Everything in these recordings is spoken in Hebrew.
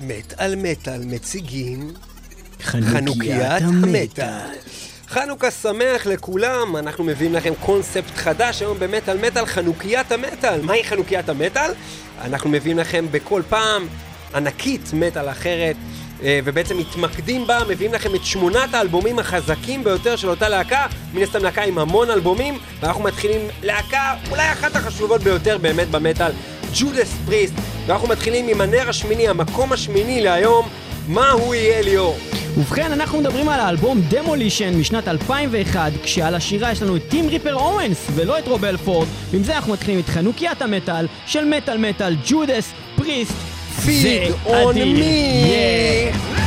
מטאל מטאל מציגים חנוכיית המטאל. חנוכה שמח לכולם, אנחנו מביאים לכם קונספט חדש היום במטאל מטאל, חנוכיית המטאל. מהי חנוכיית המטאל? אנחנו מביאים לכם בכל פעם ענקית מטאל אחרת, אה, ובעצם מתמקדים בה, מביאים לכם את שמונת האלבומים החזקים ביותר של אותה להקה, מן הסתם להקה עם המון אלבומים, ואנחנו מתחילים להקה אולי אחת החשובות ביותר באמת במטאל, ג'ודס פריסט, ואנחנו מתחילים עם הנר השמיני, המקום השמיני להיום, מה הוא יהיה ליאור? ובכן, אנחנו מדברים על האלבום דמולישן משנת 2001, כשעל השירה יש לנו את טים ריפר אורנס ולא את רובל פורד, ועם זה אנחנו מתחילים את חנוקיית המטאל של מטאל מטאל ג'ודס פריסט. Feed on me!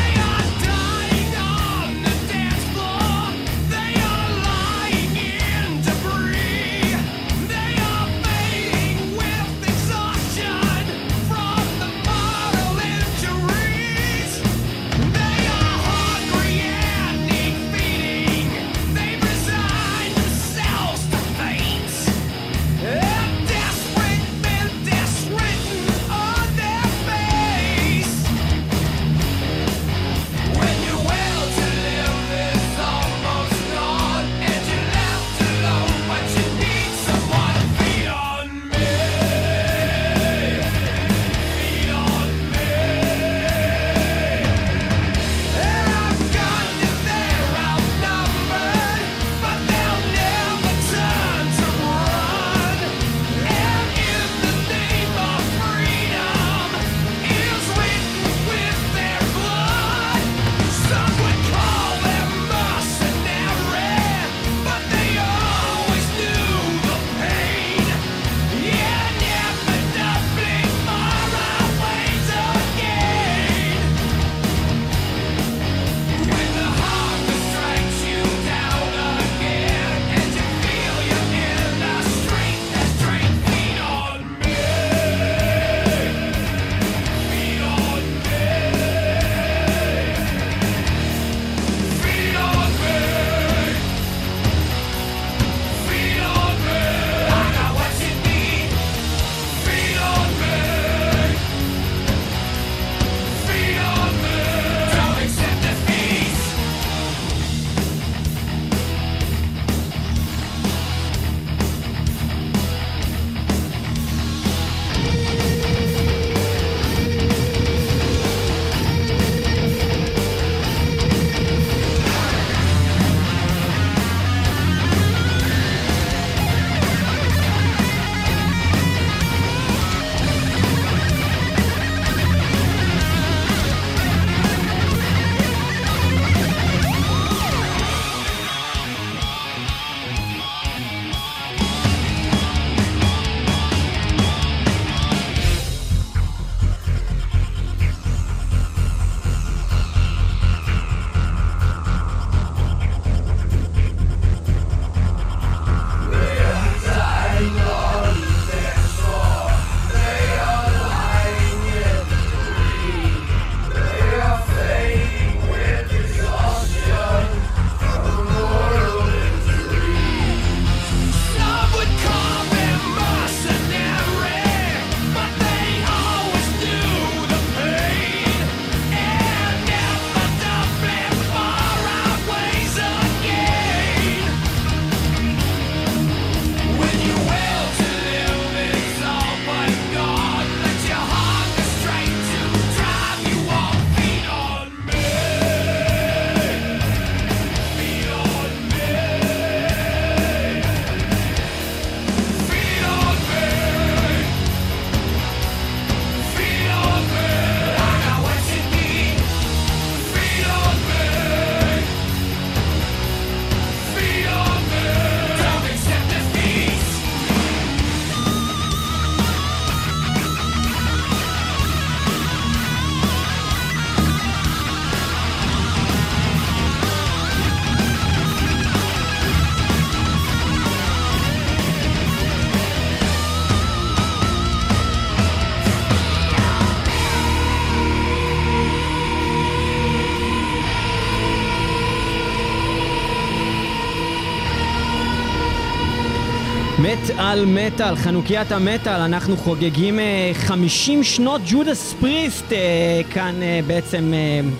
מטאל מטאל, חנוכיית המטאל, אנחנו חוגגים 50 אה, שנות ג'ודס פריסט אה, כאן אה, בעצם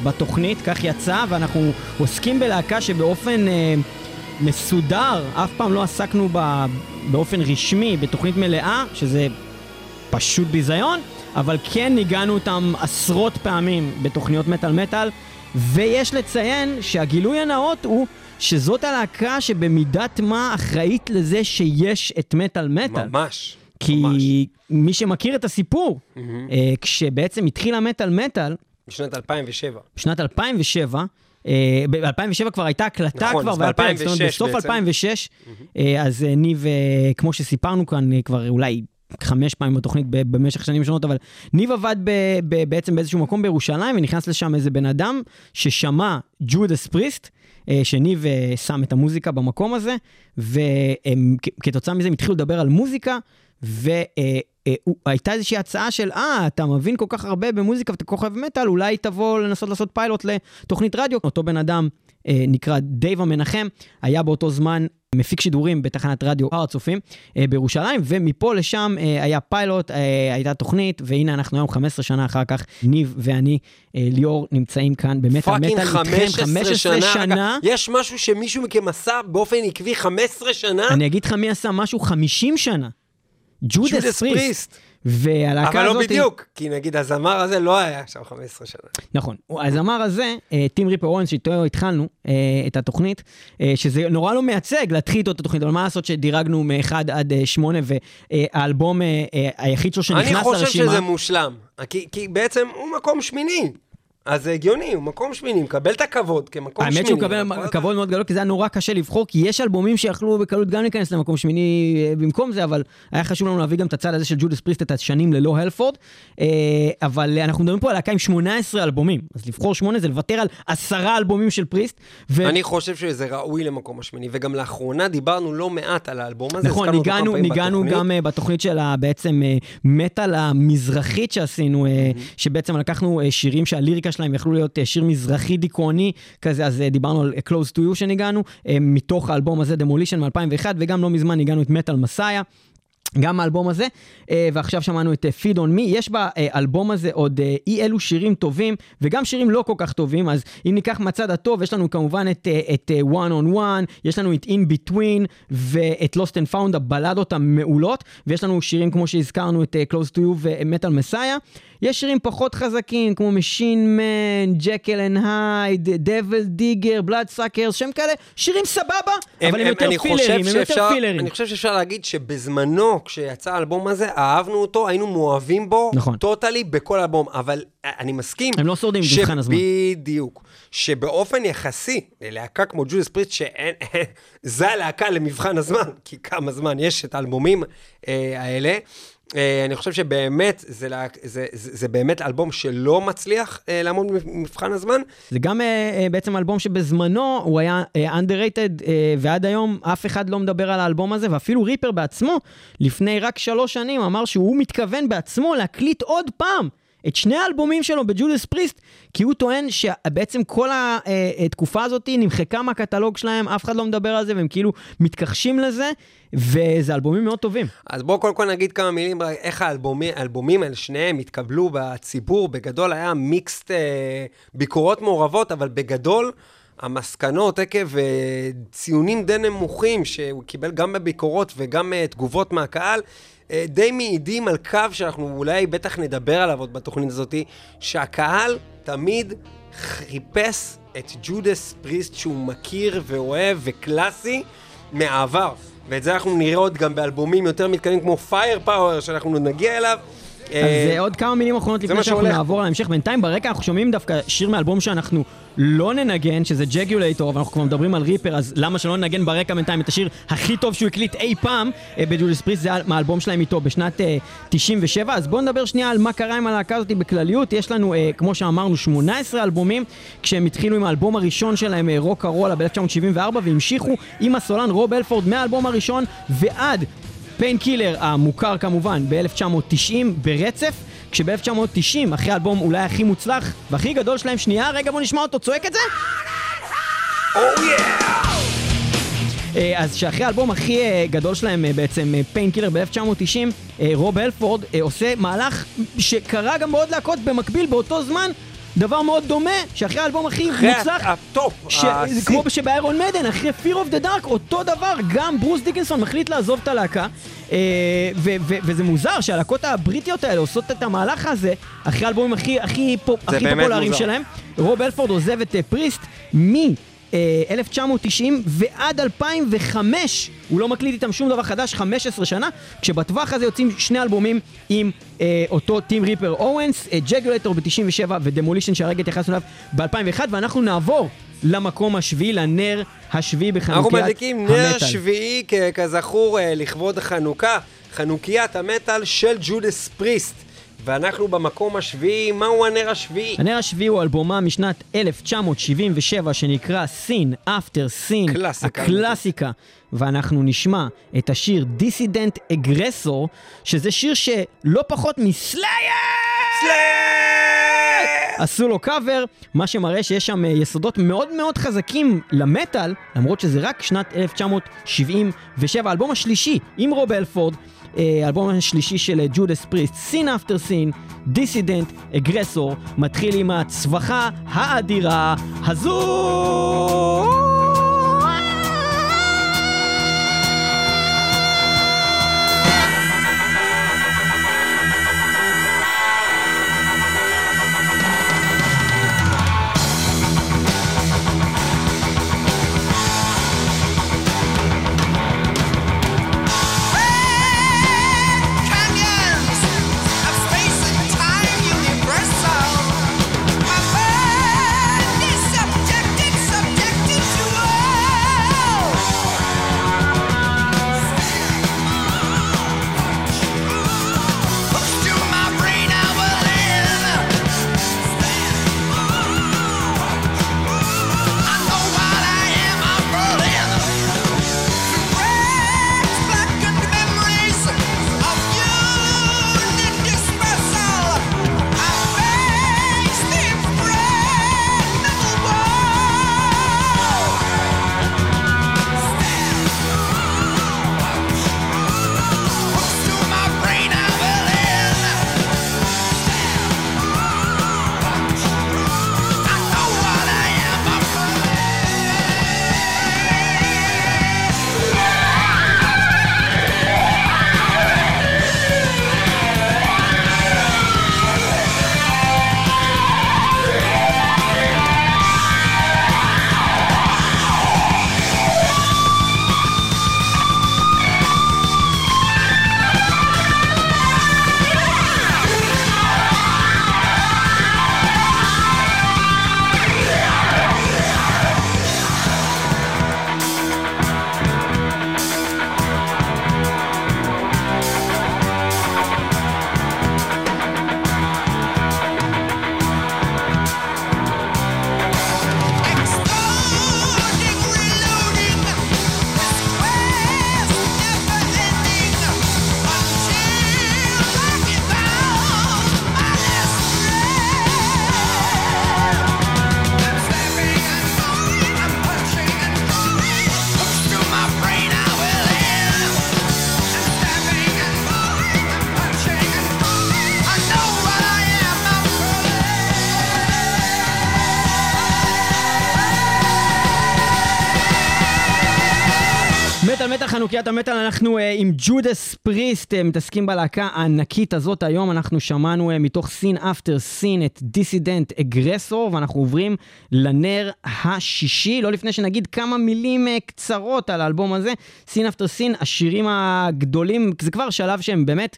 בתוכנית, כך יצא, ואנחנו עוסקים בלהקה שבאופן מסודר, אף פעם לא עסקנו בה באופן רשמי בתוכנית מלאה, שזה פשוט ביזיון, אבל כן ניגענו אותם עשרות פעמים בתוכניות מטאל מטאל, ויש לציין שהגילוי הנאות הוא שזאת הלהקה שבמידת מה אחראית לזה שיש את מטאל מטאל. ממש. כי ממש. מי שמכיר את הסיפור, mm-hmm. כשבעצם התחיל המטאל מטאל... בשנת 2007. בשנת 2007, uh, ב-2007 כבר הייתה הקלטה נכון, כבר, ב-2006 בעצם. בסוף 2006, mm-hmm. uh, אז uh, ניב, כמו שסיפרנו כאן, כבר אולי חמש פעמים בתוכנית במשך שנים שונות, אבל ניב עבד ב, ב, בעצם באיזשהו מקום בירושלים, ונכנס לשם איזה בן אדם ששמע Judas Priest, אה, שניב אה, שם את המוזיקה במקום הזה, וכתוצאה מזה הם התחילו לדבר על מוזיקה, והייתה איזושהי הצעה של, אה, אתה מבין כל כך הרבה במוזיקה ואתה כל כך אוהב מטאל, אולי תבוא לנסות לעשות פיילוט לתוכנית רדיו. אותו בן אדם אה, נקרא דייב המנחם, היה באותו זמן מפיק שידורים בתחנת רדיו הר הצופים אה, בירושלים, ומפה לשם אה, היה פיילוט, אה, הייתה תוכנית, והנה אנחנו היום 15 שנה אחר כך, ניב ואני, אה, ליאור, נמצאים כאן באמת על מטאל איתכם, 15 שנה. שנה. יש משהו שמישהו מכם עשה באופן עקבי 15 שנה? אני אגיד לך מי עשה משהו 50 שנה. ג'ודס פריסט. והלהקה הזאת... אבל לא בדיוק, כי נגיד הזמר הזה לא היה שם 15 שנה. נכון. הזמר הזה, אה, טים ריפר אורנס, שאיתו התחלנו אה, את התוכנית, אה, שזה נורא לא מייצג להתחיל איתו את התוכנית, אבל מה לעשות שדירגנו מ-1 עד 8, והאלבום היחיד שלו שנכנס לרשימה... אני חושב שזה מושלם, כי, כי בעצם הוא מקום שמיני. אז זה הגיוני, הוא מקום שמיני, מקבל את הכבוד כמקום האמת שמיני. האמת שהוא מקבל כבוד מאוד גדול, כי זה היה נורא קשה לבחור, כי יש אלבומים שיכלו בקלות גם להיכנס למקום שמיני אה, במקום זה, אבל היה חשוב לנו להביא גם את הצד הזה של ג'ודס פריסט, את השנים ללא הלפורד. אה, אבל אנחנו מדברים פה על להקה עם 18 אלבומים, אז לבחור 8 זה לוותר על עשרה אלבומים של פריסט. ו... אני חושב שזה ראוי למקום השמיני, וגם לאחרונה דיברנו לא מעט על האלבום הזה. נכון, ניגענו, ניגענו גם בתוכנית של בעצם מטאל המזרחית שעשינו. שבעצם לקחנו שירים שהליריקה שלהם יכלו להיות שיר מזרחי דיכאוני כזה, אז אה, דיברנו על Close to You שניגענו, אה, מתוך האלבום הזה, Demolition מ-2001, וגם לא מזמן ניגענו את מטאל מסאיה. גם האלבום הזה, אה, ועכשיו שמענו את Feed on Me. יש באלבום הזה עוד אי אלו שירים טובים, וגם שירים לא כל כך טובים, אז אם ניקח מהצד הטוב, יש לנו כמובן את, את One on One, יש לנו את In Between, ואת Lost and Found, הבלדות המעולות, ויש לנו שירים כמו שהזכרנו, את Close to You ו-Metal Messiah. יש שירים פחות חזקים, כמו Machine Man, Jekyll and Hyde, Devil Digger, Bloodsuckers, שהם כאלה שירים סבבה, הם, אבל הם, הם יותר פילרים, הם יותר פילרים. אני חושב שאפשר להגיד שבזמנו, כשיצא האלבום הזה, אהבנו אותו, היינו מאוהבים בו, נכון. Totally, בכל אלבום, אבל אני מסכים. הם לא שורדים במבחן הזמן. בדיוק. שבאופן יחסי ללהקה כמו ג'ודס פריסט, שאין, זה הלהקה למבחן הזמן, כי כמה זמן יש את האלבומים אה, האלה. אה, אני חושב שבאמת, זה, זה, זה, זה באמת אלבום שלא מצליח uh, לעמוד במבחן הזמן. זה גם uh, בעצם אלבום שבזמנו הוא היה underrated, ועד היום אף אחד לא מדבר על האלבום הזה, ואפילו ריפר בעצמו, לפני רק שלוש שנים, אמר שהוא מתכוון בעצמו להקליט עוד פעם. את שני האלבומים שלו בג'ודס פריסט, כי הוא טוען שבעצם כל התקופה הזאת נמחקה מהקטלוג שלהם, אף אחד לא מדבר על זה, והם כאילו מתכחשים לזה, וזה אלבומים מאוד טובים. אז בואו קודם כל נגיד כמה מילים, איך האלבומים, האלבומים האלה, שניהם התקבלו בציבור, בגדול היה מיקסט אה, ביקורות מעורבות, אבל בגדול... המסקנות עקב אה, ציונים די נמוכים שהוא קיבל גם בביקורות וגם אה, תגובות מהקהל, די מעידים על קו שאנחנו אולי בטח נדבר עליו עוד בתוכנית הזאת, שהקהל תמיד חיפש את Judas Priest שהוא מכיר ואוהב וקלאסי מהעבר. ואת זה אנחנו נראה עוד גם באלבומים יותר מתקדמים כמו Firepower שאנחנו נגיע אליו. אז אה, עוד כמה מילים אחרונות לפני שאנחנו נעבור להמשך. בינתיים ברקע אנחנו שומעים דווקא שיר מאלבום שאנחנו לא ננגן, שזה Jugulator, אבל אנחנו כבר מדברים על Ripper, אז למה שלא ננגן ברקע בינתיים את השיר הכי טוב שהוא הקליט אי פעם אה, ב Judas Priest, זה מהאלבום שלהם איתו בשנת 97. אה, אז בואו נדבר שנייה על מה קרה עם הלהקה הזאת בכלליות. יש לנו, כמו שאמרנו, 18 אלבומים, כשהם התחילו עם האלבום הראשון שלהם, Rocka Rolla ב-1974, והמשיכו עם הסולן רוב הלפורד מהאלבום הראשון ועד Painkiller המוכר כמובן ב-1990 ברצף, כשב-1990, אחרי האלבום אולי הכי מוצלח והכי גדול שלהם, שנייה, רגע בוא נשמע אותו צועק את זה. Oh yeah! אה, אז שאחרי האלבום הכי אה, גדול שלהם, אה, בעצם Painkiller ב-1990, רוב הלפורד עושה מהלך שקרה גם בעוד להקות במקביל באותו זמן. דבר מאוד דומה, שאחרי האלבום הכי מוצלח, הטופ, ש... כמו שב Iron Maiden, אחרי Fear of the Dark, אותו דבר, גם ברוס דיקנסון מחליט לעזוב את הלהקה. אה, ו- ו- וזה מוזר שהלהקות הבריטיות האלה עושות את המהלך הזה אחרי האלבומים הכי, הכי, פופ, הכי פופולריים שלהם. רוב אלפורד עוזב את פריסט מ... 1990 ועד 2005 הוא לא מקליט איתם שום דבר חדש, 15 שנה, כשבטווח הזה יוצאים שני אלבומים עם אה, אותו טים ריפר אורנס, אה, ג'גולטור ב-97 ודמולישן שהרגע התייחסנו אליו ב-2001 ואנחנו נעבור למקום השביעי, לנר השביעי בחנוקיית המטאל. אנחנו מדליקים נר שביעי כזכור אה, לכבוד חנוכה, חנוקיית המטאל של ג'ודס פריסט. ואנחנו במקום השביעי, מהו הנר השביעי? הנר השביעי הוא אלבומה משנת 1977 שנקרא Sin After Sin, קלאסיקה. הקלאסיקה. ואנחנו נשמע את השיר Dissident Aggressor, שזה שיר שלא פחות מ Slayer! Slayer! עשו לו קאבר, מה שמראה שיש שם יסודות מאוד מאוד חזקים למטאל, למרות שזה רק שנת 1977, האלבום השלישי עם רוב הלפורד. האלבום השלישי של ג'ודס פריסט, סין אפטר סין, דיסידנט, אגרסור, מתחיל עם הצווחה האדירה הזו! חנוקיית המטאל אנחנו uh, עם Judas Priest, uh, מתעסקים בלהקה הענקית הזאת היום, אנחנו שמענו uh, מתוך Sin After Sin את Dissident Aggressor, ואנחנו עוברים לנר השישי, לא לפני שנגיד כמה מילים uh, קצרות על האלבום הזה, Sin After Sin, השירים הגדולים, זה כבר שלב שהם באמת,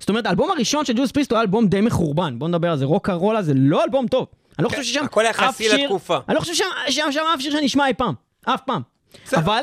זאת אומרת, האלבום הראשון של Judas Priest הוא אלבום די מחורבן, בוא נדבר על זה, Rocka Rolla זה לא אלבום טוב. אני לא חושב ששם הכל יחסי לתקופה. אני לא חושב ששם אף שיר שנשמע אי פעם, אף פעם. אבל...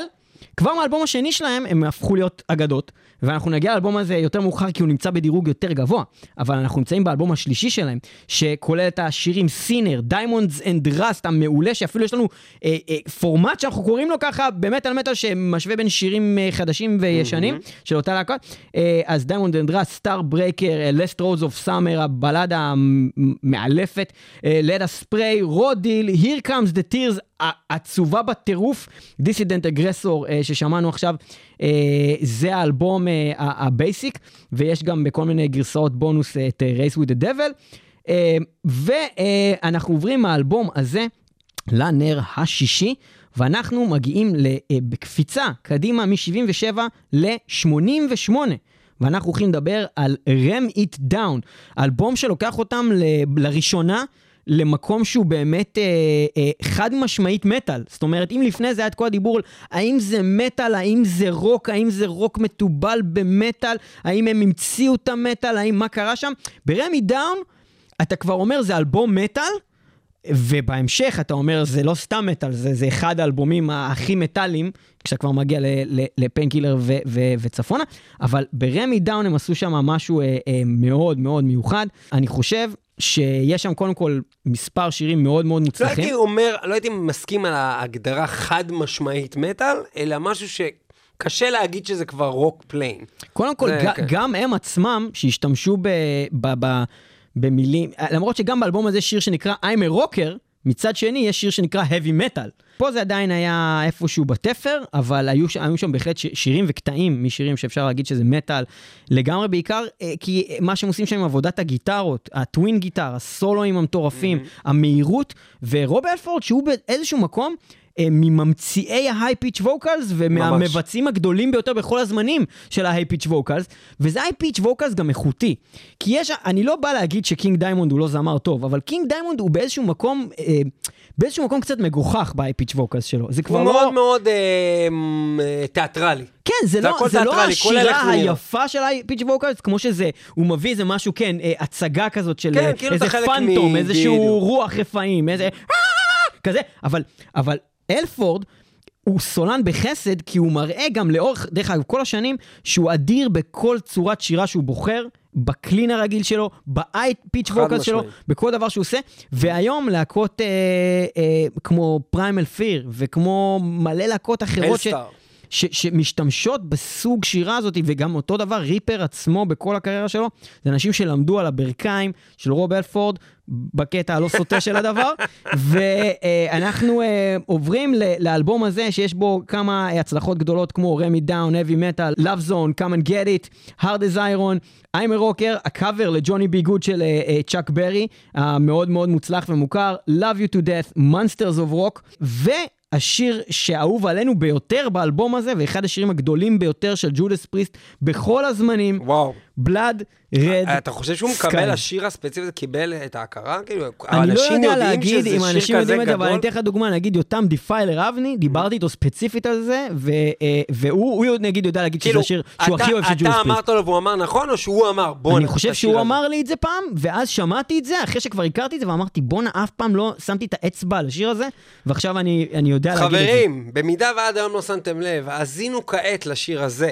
כבר מהאלבום השני שלהם הם הפכו להיות אגדות, ואנחנו נגיע לאלבום הזה יותר מאוחר כי הוא נמצא בדירוג יותר גבוה, אבל אנחנו נמצאים באלבום השלישי שלהם, שכולל את השירים Sinner, Diamonds and Rust המעולה, שאפילו יש לנו אה, אה, פורמט שאנחנו קוראים לו ככה, באמת על מטאל שמשווה בין שירים אה, חדשים וישנים mm-hmm. של אותה להקות. אה, אז Diamond and Rust, Starbreaker, Last Rose of Summer, הבלדה המאלפת, Let Us Prey, Raw Deal, Here comes the tears, עצובה בטירוף, Dissident Aggressor ששמענו עכשיו, אה, זה האלבום אה, ה basic, ויש גם בכל מיני גרסאות בונוס את אה, Race with the Devil. ואנחנו עוברים מהאלבום הזה לנר השישי, ואנחנו מגיעים בקפיצה קדימה מ-77 ל-88. ואנחנו הולכים לדבר על Ram It Down, אלבום שלוקח אותם ל- לראשונה למקום שהוא באמת אה, אה, חד משמעית מטאל. זאת אומרת, אם לפני זה היה את כל הדיבור על האם זה מטאל, האם זה רוק, האם זה רוק מתובל במטאל, האם הם המציאו את המטאל, האם מה קרה שם, ב Ram It Down אתה כבר אומר זה אלבום מטאל, ובהמשך אתה אומר זה לא סתם מטאל, זה, זה אחד האלבומים הכי מטאליים, כשאתה כבר מגיע ל Painkiller וצפונה, אבל ב Ram It Down הם עשו שם משהו אה, אה, מאוד מאוד מיוחד. אני חושב שיש שם קודם כל מספר שירים מאוד מאוד מוצלחים. לא הייתי אומר, לא הייתי מסכים על ההגדרה חד משמעית מטאל, אלא משהו ש... קשה להגיד שזה כבר רוק plain. קודם כל, ג- כן. גם הם עצמם, שהשתמשו ב- ב- ב- במילים, למרות שגם באלבום הזה יש שיר שנקרא I'm a Rocker, מצד שני יש שיר שנקרא Heavy Metal. פה זה עדיין היה איפשהו בתפר, אבל היו, היו שם בהחלט שירים וקטעים משירים שאפשר להגיד שזה מטאל לגמרי, בעיקר אה, כי מה שהם עושים שם עם עבודת הגיטרות, ה twin guitar, הסולואים המטורפים, mm-hmm. המהירות, ורוב אלפורד שהוא באיזשהו מקום מממציאי ה high pitch vocals ומהמבצעים הגדולים ביותר בכל הזמנים של ה high pitch vocals, וזה high pitch vocals גם איכותי. כי יש, אני לא בא להגיד שקינג דיימונד הוא לא זמר טוב, אבל קינג דיימונד הוא באיזשהו מקום, אה, באיזשהו מקום קצת מגוחך ב high pitch vocals שלו. זה כבר הוא לא... הוא מאוד מאוד אה, אה, תיאטרלי. כן, זה, זה לא, זה לא השירה היפה של pitch vocals, כמו שזה, הוא מביא איזה משהו, כן, אה, הצגה כזאת של כן, כאילו איזה פנטום, איזשהו רוח רפאים, איזה... כזה, אבל, אבל אלפורד הוא סולן בחסד, כי הוא מראה גם לאורך, דרך אגב, כל השנים, שהוא אדיר בכל צורת שירה שהוא בוחר, ב clean הרגיל שלו, ב high pitch vocals שלו, בכל דבר שהוא עושה. והיום להקות אה, אה, כמו Primal Fear, וכמו מלא להקות אחרות, ש, ש, שמשתמשות בסוג שירה הזאת, וגם אותו דבר, ריפר עצמו בכל הקריירה שלו, זה אנשים שלמדו על הברכיים של רוב אלפורד, בקטע הלא סוטה של הדבר, ואנחנו uh, עוברים לאלבום הזה שיש בו כמה הצלחות גדולות כמו Ram It Down, heavy metal, love zone, come and get it, hard as iron, I'm a rocker, הקאבר ל Johnny B. Goode של צ'אק uh, ברי, המאוד מאוד מוצלח ומוכר, love you to death, monsters of rock, ו... השיר שאהוב עלינו ביותר באלבום הזה, ואחד השירים הגדולים ביותר של Judas Priest בכל הזמנים. וואו. Blood Red אתה חושב שהוא מקבל, השיר הספציפי הזה קיבל את ההכרה? כאילו, אני לא יודע להגיד אם אנשים יודעים את זה, אבל אני אתן לך דוגמה, נגיד יותם Defiler אבני, דיברתי איתו ספציפית על זה, אה, והוא נגיד יודע להגיד שזה כאילו, השיר שהוא הכי אוהב של Priest. אתה אמרת לו והוא אמר נכון, או שהוא אמר בואנה, אני חושב שהוא אמר לי את זה פעם, ואז שמעתי את זה, אחרי שכבר הכרתי את זה, ואמרתי בואנה, אף פעם לא שמתי את האצבע על השיר הזה, ועכשיו אני יודע להגיד את זה. חברים, במידה ועד היום לא שמתם לב, האזינו כעת לשיר הזה,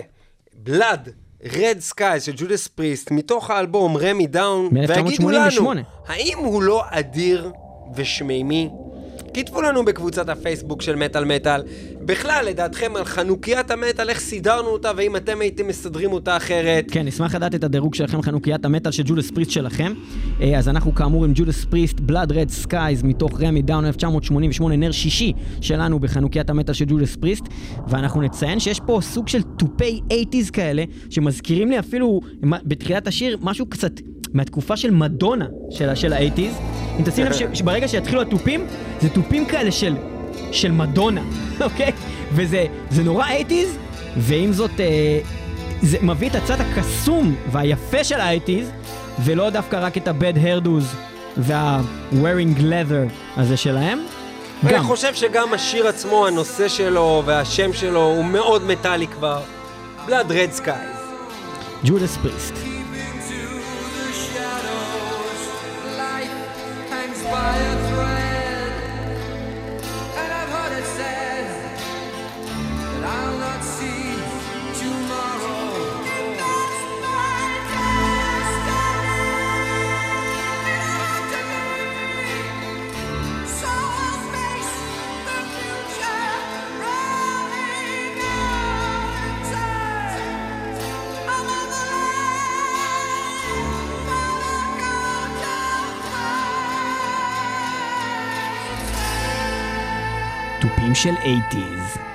Blood. Red Skies של Judas Priest, מתוך האלבום Ram It Down, ויגידו לנו, האם הוא לא אדיר ושמימי כתבו לנו בקבוצת הפייסבוק של מטאל מטאל. בכלל, לדעתכם על חנוכיית המטאל, איך סידרנו אותה, ואם אתם הייתם מסדרים אותה אחרת. כן, נשמח לדעת את הדירוג שלכם, חנוכיית המטאל של Judas Priest שלכם. אה, אז אנחנו כאמור עם Judas Priest, Blood Red Skies, מתוך Ram It Down 1988, נר שישי שלנו בחנוכיית המטאל של Judas Priest. ואנחנו נציין שיש פה סוג של תופי 80's כאלה, שמזכירים לי אפילו בתחילת השיר משהו קצת מהתקופה של מדונה של ה eighties. אם תשים לב שברגע שיתחילו התופים, זה תופים כאלה של, של מדונה, אוקיי? וזה נורא eighties, ועם זאת, אה, זה מביא את הצד הקסום והיפה של ה eighties, ולא דווקא רק את ה-bad hairdos וה-wearing leather הזה שלהם. אני גם. חושב שגם השיר עצמו, הנושא שלו והשם שלו הוא מאוד מטאלי כבר. Blood Red Skies. Judas Priest. של 80's.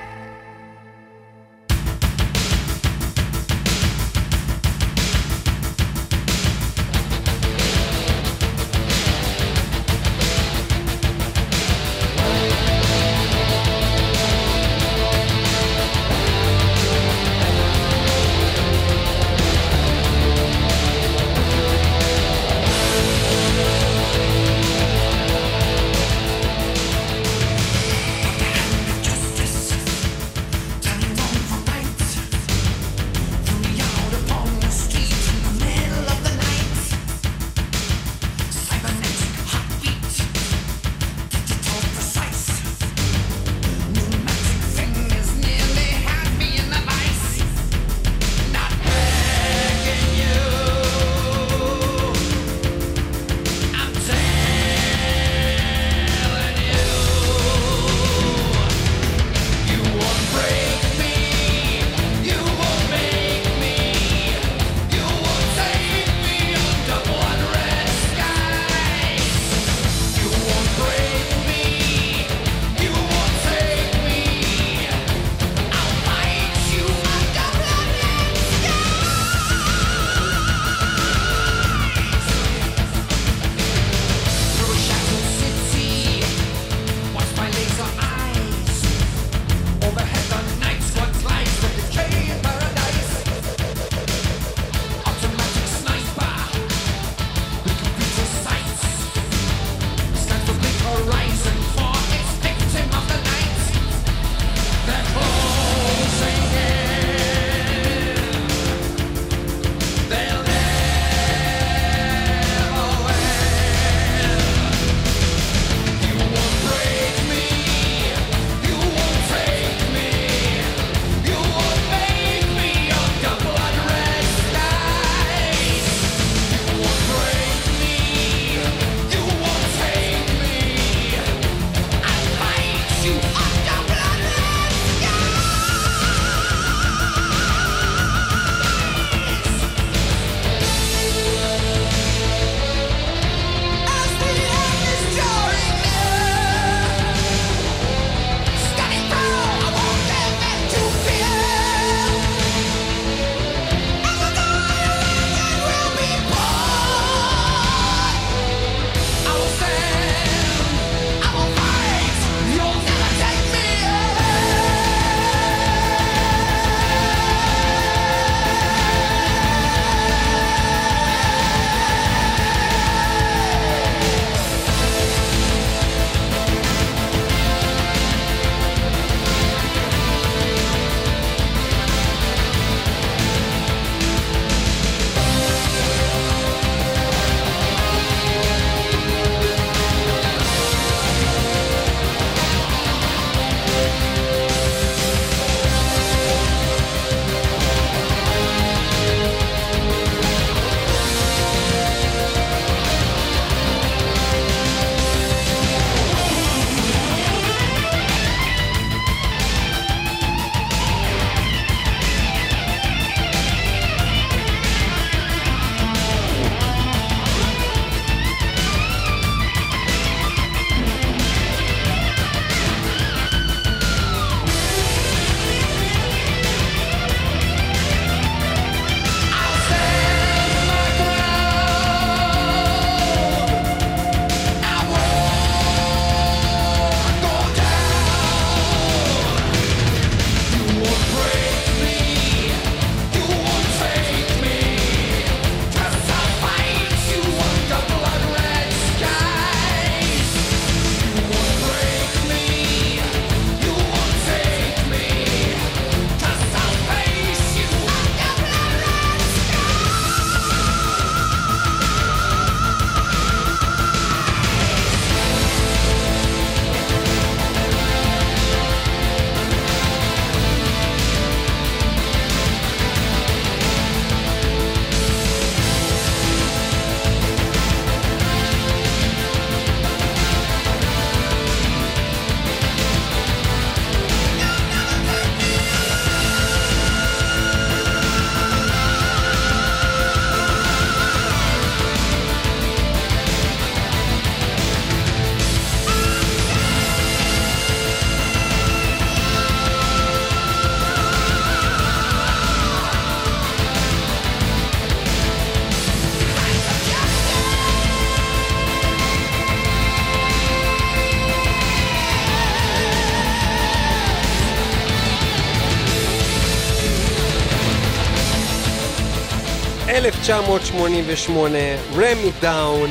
1988, Ram It Down,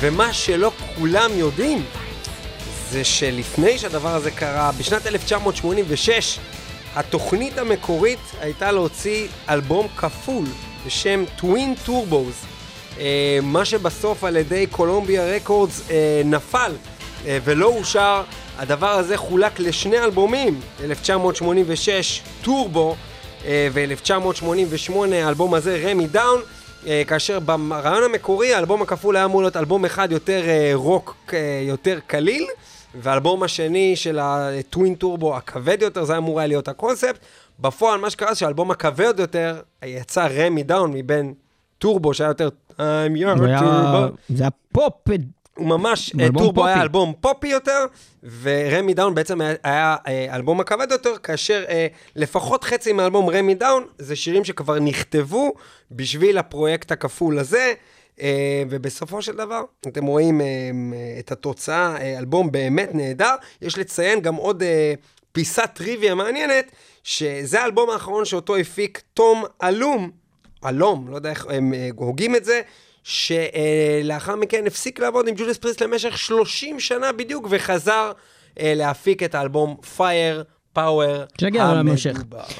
ומה שלא כולם יודעים זה שלפני שהדבר הזה קרה, בשנת 1986, התוכנית המקורית הייתה להוציא אלבום כפול בשם Twin Turbos, מה שבסוף על ידי Columbia Records אה, נפל אה, ולא אושר. הדבר הזה חולק לשני אלבומים, 1986 טורבו אה, ו-1988 האלבום הזה Ram It Down. כאשר ברעיון המקורי האלבום הכפול היה אמור להיות אלבום אחד יותר רוק יותר קליל והאלבום השני של ה Twin Turbo הכבד יותר, זה היה אמור היה להיות הקונספט. בפועל מה שקרה זה שהאלבום הכבד יותר יצא Ram It Down מבין טורבו שהיה יותר I'm your. זה היה פופ. הוא ממש, טורבו היה אלבום פופי יותר, ו Ram It Down בעצם היה, היה אה, אלבום הכבד יותר, כאשר אה, לפחות חצי מאלבום Ram It Down זה שירים שכבר נכתבו בשביל הפרויקט הכפול הזה. ובסופו של דבר, אתם רואים את התוצאה, אלבום באמת נהדר. יש לציין גם עוד פיסת טריוויה מעניינת, שזה האלבום האחרון שאותו הפיק תום אלום, אלום, לא יודע איך הם הוגים את זה, שלאחר מכן הפסיק לעבוד עם ג'ודס פריסט למשך 30 שנה בדיוק, וחזר uh, להפיק את האלבום Fire. פאוור להמשך.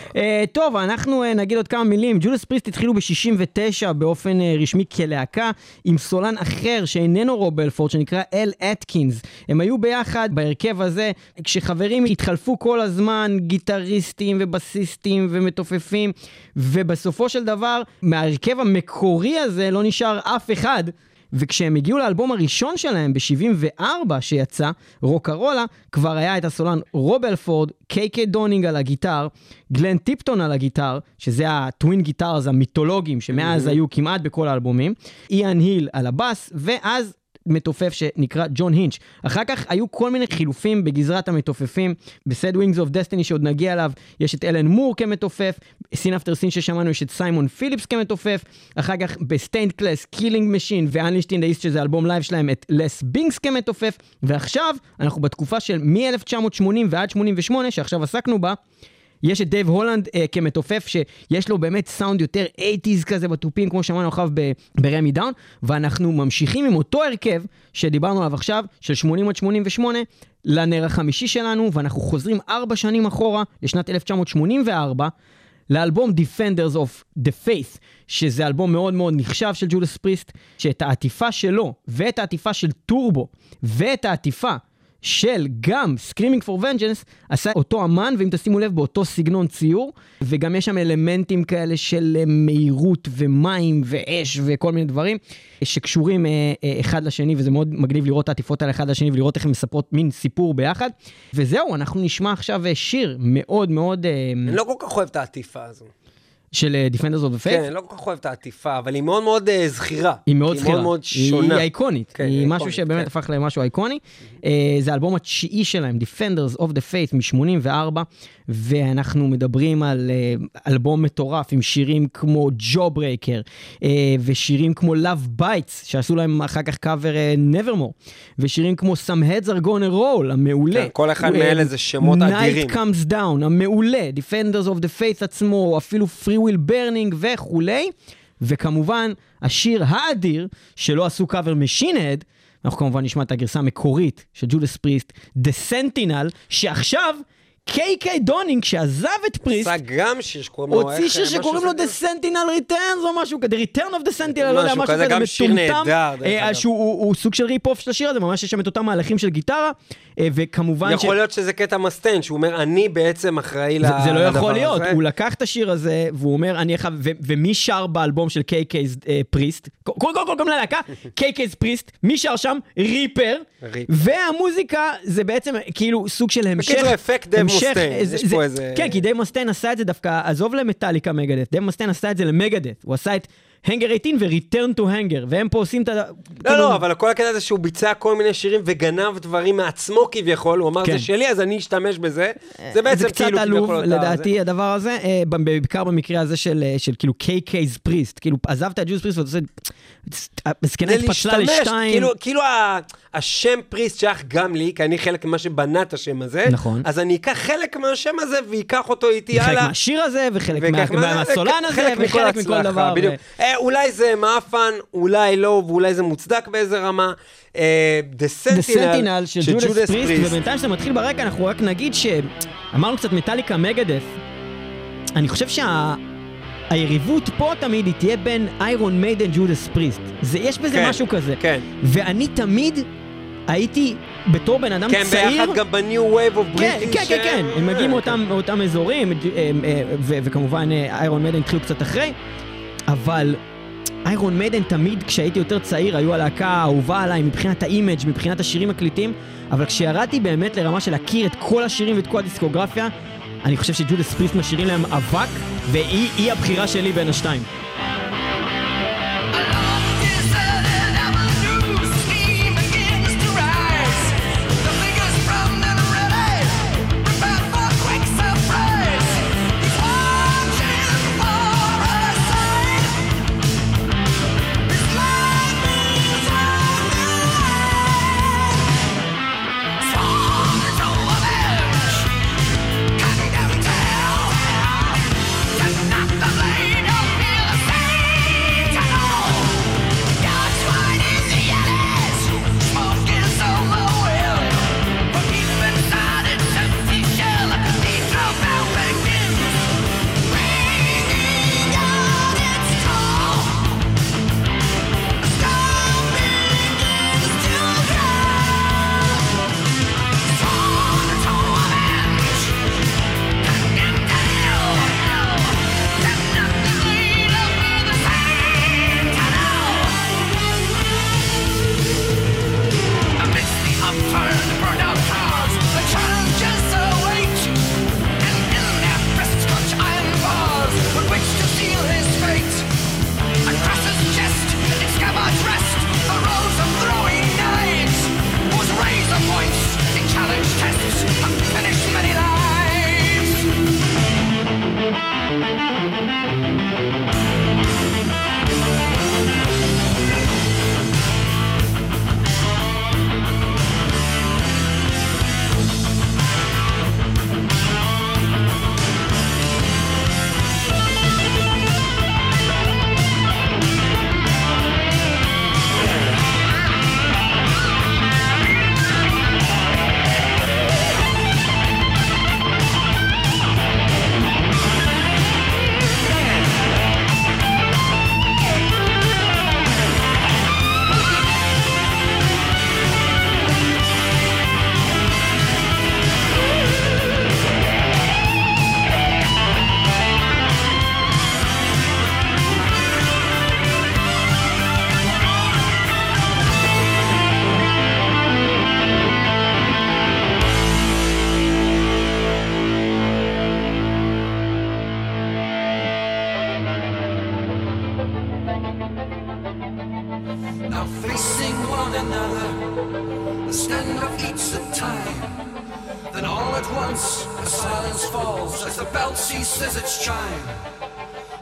Uh, טוב, אנחנו uh, נגיד עוד כמה מילים. ג'ודס פריסט התחילו ב-69 באופן uh, רשמי כלהקה, עם סולן אחר שאיננו רוב בלפורד, שנקרא אל אטקינס. הם היו ביחד בהרכב הזה, כשחברים התחלפו כל הזמן, גיטריסטים ובסיסטים ומתופפים, ובסופו של דבר, מההרכב המקורי הזה לא נשאר אף אחד. וכשהם הגיעו לאלבום הראשון שלהם ב-74 שיצא, Rocka Rolla, כבר היה את הסולן רוב הלפורד, קיי קיי דאונינג על ה guitar, גלן טיפטון על ה guitar, שזה ה twin guitars המיתולוגיים שמאז. היו כמעט בכל האלבומים, איאן היל על הבאס, ואז מתופף שנקרא ג'ון הינץ'. אחר כך היו כל מיני חילופים בגזרת המתופפים. ב Sad Wings of Destiny שעוד נגיע אליו, יש את אלן מור כמתופף, Sin After Sin ששמענו יש את סיימון פיליפס כמתופף, אחר כך בסטיינד קלאס, קילינג משין ואנלישטין דאיסט שזה אלבום לייב שלהם, את לס בינקס כמתופף, ועכשיו אנחנו בתקופה של מ-1980 ועד 88 שעכשיו עסקנו בה. יש את דייב הולנד אה, כמתופף, שיש לו באמת סאונד יותר 80's כזה בתופים, כמו שאמרנו עכשיו ב Ram It Down, ואנחנו ממשיכים עם אותו הרכב שדיברנו עליו עכשיו, של 80 עד 88, לנר החמישי שלנו, ואנחנו חוזרים ארבע שנים אחורה, לשנת 1984. לאלבום Defenders of the Faith, שזה אלבום מאוד מאוד נחשב של ג'ודס פריסט, שאת העטיפה שלו, ואת העטיפה של טורבו, ואת העטיפה של גם Screaming for Vengeance עשה אותו אמן, ואם תשימו לב, באותו סגנון ציור, וגם יש שם אלמנטים כאלה של אה, מהירות ומים ואש וכל מיני דברים שקשורים אה, אה, אחד לשני, וזה מאוד מגניב לראות את העטיפות האלה אחד לשני ולראות איך הן מספרות מין סיפור ביחד. וזהו, אנחנו נשמע עכשיו שיר מאוד מאוד... אני לא כל כך אוהב את העטיפה הזו. של uh, Defenders of the Faith? כן, אני לא כל כך אוהב את העטיפה, אבל היא מאוד מאוד uh, זכירה. היא מאוד זכירה. היא מאוד מאוד שונה. היא אייקונית. כן, היא משהו שבאמת כן. הפך למשהו אייקוני. Uh, זה האלבום התשיעי שלהם, Defenders of the Faith מ-84, ואנחנו מדברים על uh, אלבום מטורף עם שירים כמו Jawbreaker, uh, ושירים כמו Love Bites, שעשו להם אחר כך קאבר uh, Nevermore, ושירים כמו Some Heads Are Gonna Roll, המעולה. כן, כל אחד מאלה זה שמות אדירים. Night Comes Down, המעולה, Defenders of the Faith עצמו, אפילו Freewheel Burning וכולי. וכמובן, השיר האדיר, שלא עשו קאבר Machine Head, אנחנו כמובן נשמע את הגרסה המקורית של ג'ודס פריסט, The Sentinel, שעכשיו קיי קיי דאונינג, שעזב את פריסט, עשה גם שיר שקוראים לו... הוציא שיר שקוראים לו The Sentinel Returns או משהו כזה, Return of the Sentinel, לא יודע, משהו כזה גם שיר נהדר. אה, שהוא סוג של rip-off של השיר הזה, ממש יש שם את אותם מהלכים של גיטרה, אה, וכמובן יכול להיות שזה קטע מוסטיין, שהוא אומר, אני בעצם אחראי לדבר הזה. זה לא יכול להיות, הוא לקח את השיר הזה, והוא אומר, אני אחד, ומי שר באלבום של קיי קייז פריסט? קודם כל, גם ללהקה, קיי קייז פריסט, מי שר שם? ריפר, והמוזיקה זה בעצם כאילו סוג של המשך. בקיצור, אפקט דב מוסטיין, יש פה איזה... כן, כי דב מוסטיין עשה את זה דווקא, עזוב למטאליקה מגדף, דב מוסטיין עשה את זה למגדף, הוא עשה את... הנגר 18 ו-Return to Hangar, והם פה עושים את ה... לא, כאילו... לא, אבל כל הקטע הזה שהוא ביצע כל מיני שירים וגנב דברים מעצמו כביכול, הוא אמר, כן. זה שלי, אז אני אשתמש בזה. זה בעצם כאילו... זה קצת עלוב, לדעתי, הדבר הזה, אה, בעיקר במקרה הזה של, אה, של כאילו KK's פריסט, כאילו, עזבת את ג'וס פריסט ואתה עושה... הזקנה התפצלה לשתיים. כאילו, כאילו השם פריסט שייך גם לי, כי אני חלק ממה שבנה את השם הזה. נכון. אז אני אקח חלק מהשם הזה ואקח אותו איתי הלאה. חלק מהשיר הזה, וחלק מהסולן הזה, וחלק מכל דבר. אולי זה מאפן, אולי לא, ואולי זה מוצדק באיזה רמה. אה, The The Sentinel Sentinel של ג'ודס פריסט, ובינתיים שאתה מתחיל ברקע, אנחנו רק נגיד שאמרנו קצת מטאליקה מגדף. אני חושב שהיריבות פה תמיד היא תהיה בין איירון מיידן ג'ודס פריסט. זה, יש בזה כן, משהו כזה. כן. ואני תמיד הייתי, בתור בן אדם כן, צעיר... ביחד גם Wave of כן, British. כן, כן, כן, אה, הם מגיעים אה, מאותם מאותם אזורים, אה, אה, וכמובן איירון מיידן התחילו קצת אחרי, אבל איירון מיידן תמיד כשהייתי יותר צעיר היו הלהקה האהובה עליי מבחינת ה image, מבחינת השירים הקליטים, אבל כשירדתי באמת לרמה של להכיר את כל השירים ואת כל הדיסקוגרפיה, אני חושב שג'ודס פריסט משאירים להם אבק, והיא היא הבחירה שלי בין השתיים. Now facing one another, the stand-up eats at time. Then all at once, a silence falls as the belt ceases its chime.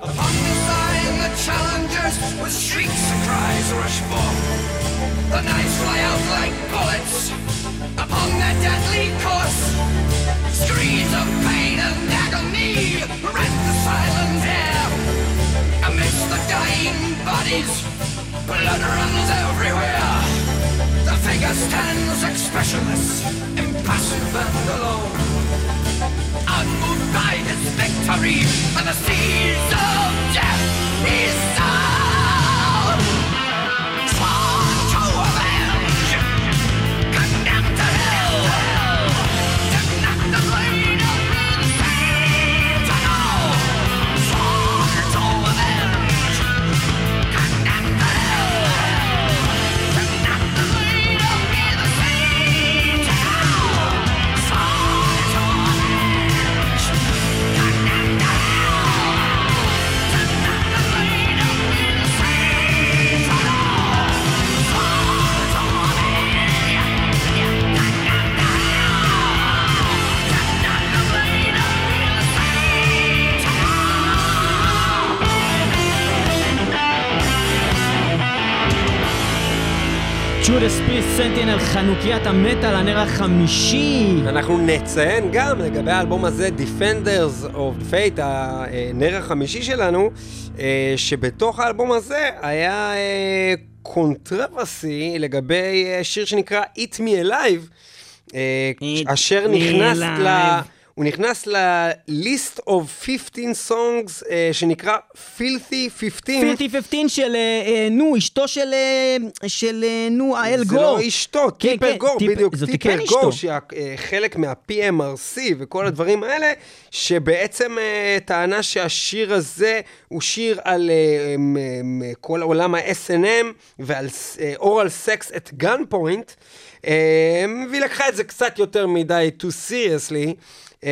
Upon the line, the challengers with shrieks and cries rush forth. The knives fly out like bullets upon their deadly course. Screams of pain and agony rend the silent air. Amidst the dying bodies, blood runs everywhere. The figure stands expressionless, impassive and alone. Unmoved by his victory and the seas of death he ג'ודס פריסט סנטינל חנוקיית המטאל, הנר החמישי. אנחנו נציין גם לגבי האלבום הזה, Defenders of Fate, הנר החמישי שלנו, אה, שבתוך האלבום הזה היה קונטרבסי לגבי אה, שיר שנקרא Eat Me Alive, אה, אשר נכנס. ל... הוא נכנס ל-list of 15 songs אה, שנקרא Filthy 15. פילטי 15 של, אה, אה, נו, אשתו של, אה, של, אה, נו, אל גור. לא אשתו, כן, טיפר כן, גור, טיפ- בדיוק, זאת טיפר כן גור, חלק מה-PMRC וכל הדברים האלה, שבעצם אה, טענה שהשיר הזה הוא שיר על אה, מ- מ- כל עולם ה-S&M ועל oral sex at gunpoint, והיא לקחה את זה קצת יותר מדי too seriously. אה,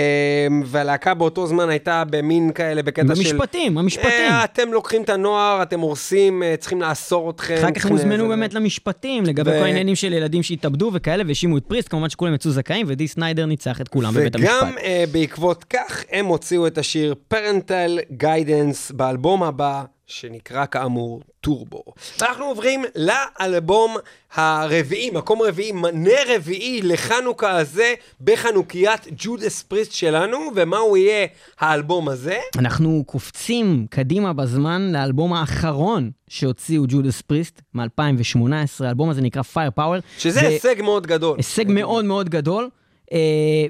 והלהקה באותו זמן הייתה במין כאלה בקטע של... במשפטים, המשפטים. אה, אתם לוקחים את הנוער, אתם הורסים, אה, צריכים לאסור אתכם. אחר כך הם הוזמנו זה- באמת למשפטים, לגבי ו- כל העניינים של ילדים שהתאבדו וכאלה, והאשימו את פריסט, כמובן שכולם יצאו זכאים, ודי סניידר ניצח את כולם בבית וגם המשפט. uh, בעקבות כך הם הוציאו את השיר Parental Guidance באלבום הבא, שנקרא כאמור טורבו. ואנחנו עוברים לאלבום הרביעי, מקום רביעי, נר רביעי לחנוכה הזה, בחנוכיית ג'ודס פריסט שלנו, ומה הוא יהיה האלבום הזה? אנחנו קופצים קדימה בזמן לאלבום האחרון שהוציאו ג'ודס פריסט מ-2018, האלבום הזה נקרא Firepower. שזה ו- הישג מאוד גדול. הישג מאוד מאוד גדול. Uh,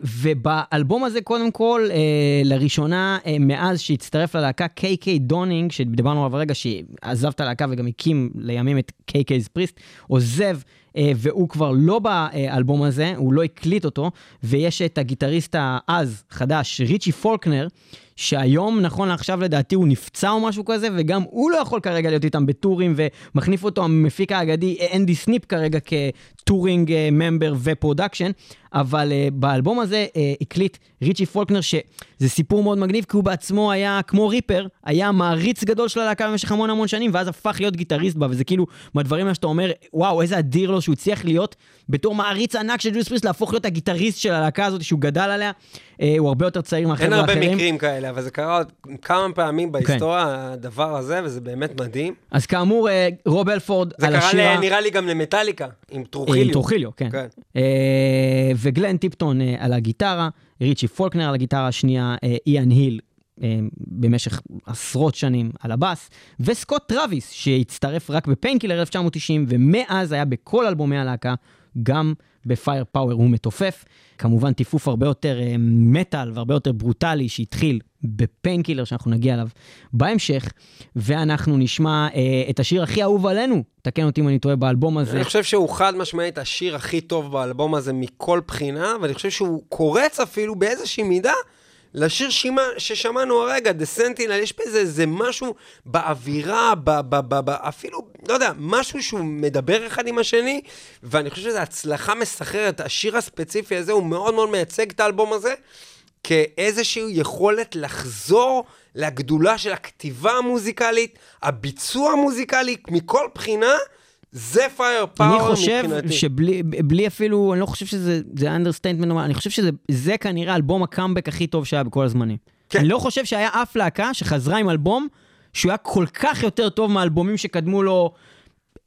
ובאלבום הזה, קודם כל, uh, לראשונה, uh, מאז שהצטרף ללהקה קיי דאונינג, שדיברנו עליו הרגע, שעזב את הלהקה וגם הקים לימים את קיי פריסט, עוזב, והוא כבר לא באלבום הזה, הוא לא הקליט אותו, ויש את הגיטריסט האז, חדש, ריצ'י פולקנר, שהיום, נכון לעכשיו, לדעתי, הוא נפצע או משהו כזה, וגם הוא לא יכול כרגע להיות איתם בטורים, ומחליף אותו המפיק האגדי אנדי סניפ כרגע כ touring אה, member ו production, אבל uh, באלבום הזה uh, הקליט ריצ'י פולקנר, שזה סיפור מאוד מגניב, כי הוא בעצמו היה, כמו ריפר, היה מעריץ גדול של הלהקה במשך המון המון שנים, ואז הפך להיות גיטריסט בה, וזה כאילו, מהדברים האלה שאתה אומר, וואו, איזה אדיר לו שהוא הצליח להיות, בתור מעריץ ענק של ג'ודס פריסט, להפוך להיות הגיטריסט של הלהקה הזאת שהוא גדל עליה. Uh, הוא הרבה יותר צעיר אין מהחבר'ה הרבה האחרים. מקרים כאלה, אבל זה קרה עוד כמה פעמים בהיסטוריה, הדבר הזה, וזה באמת מדהים. אז כאמור, אה, רוב הלפורד זה על קרה, השירה... ל- נראה לי, גם למטאליקה, עם טרוחיליו. עם טרוחיליו, כן. כן. אה, וגלן טיפטון אה, על הגיטרה, ריצ'י פולקנר על הגיטרה השנייה, איאן היל במשך עשרות שנים על הבאס, וסקוט טרוויס, שהצטרף רק ב Painkiller 1990, ומאז היה בכל אלבומי הלהקה, גם ב Firepower הוא מתופף. כמובן טיפוף הרבה יותר אה, מטאל והרבה יותר ברוטלי שהתחיל ב Painkiller, שאנחנו נגיע אליו בהמשך, ואנחנו נשמע אה, את השיר הכי אהוב עלינו, תקן אותי אם אני טועה, באלבום הזה. אני חושב שהוא חד משמעית השיר הכי טוב באלבום הזה מכל בחינה, ואני חושב שהוא קורץ אפילו באיזושהי מידה לשיר שימה, ששמענו הרגע, The Sentinel, יש בזה איזה משהו באווירה, ב, ב, ב, ב, אפילו, לא יודע, משהו שהוא מדבר אחד עם השני, ואני חושב שזו הצלחה מסחררת. השיר הספציפי הזה הוא מאוד מאוד מייצג את האלבום הזה, כאיזושהי יכולת לחזור לגדולה של הכתיבה המוזיקלית, הביצוע המוזיקלי, מכל בחינה, זה Firepower אני חושב מבחינתי. שבלי בלי אפילו, אני לא חושב שזה זה understatement, אני חושב שזה זה כנראה אלבום הקאמבק הכי טוב שהיה בכל הזמנים. כן. אני לא חושב שהיה אף להקה שחזרה עם אלבום שהוא היה כל כך יותר טוב מהאלבומים שקדמו לו,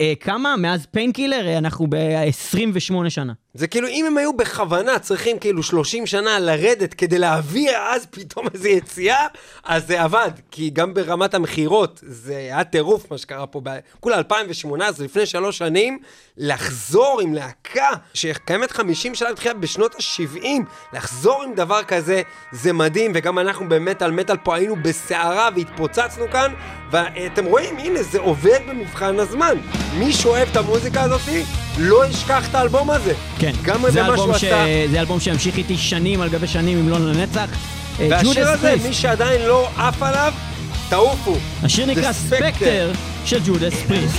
אה, כמה? מאז Painkiller? אה, אנחנו ב-28 שנה. זה כאילו, אם הם היו בכוונה צריכים כאילו 30 שנה לרדת כדי להביא אז פתאום איזו יציאה, אז זה עבד. כי גם ברמת המכירות, זה היה טירוף מה שקרה פה. כולה 2018, לפני שלוש שנים, לחזור עם להקה שקיימת 50 שנה בתחילה בשנות ה-70, לחזור עם דבר כזה, זה מדהים, וגם אנחנו במטאל מטאל פה היינו בסערה והתפוצצנו כאן, ואתם רואים, הנה, זה עובד במבחן הזמן. מי שאוהב את המוזיקה הזאתי, לא ישכח את האלבום הזה. כן, גם זה במה שהוא אלבום, ש... עשה. זה אלבום שימשיך איתי שנים על גבי שנים, אם לא לנצח. אה, והשיר הזה. מי שעדיין לא עף עליו, תעופו. השיר נקרא. ספקטר של ג'ודס פריסט.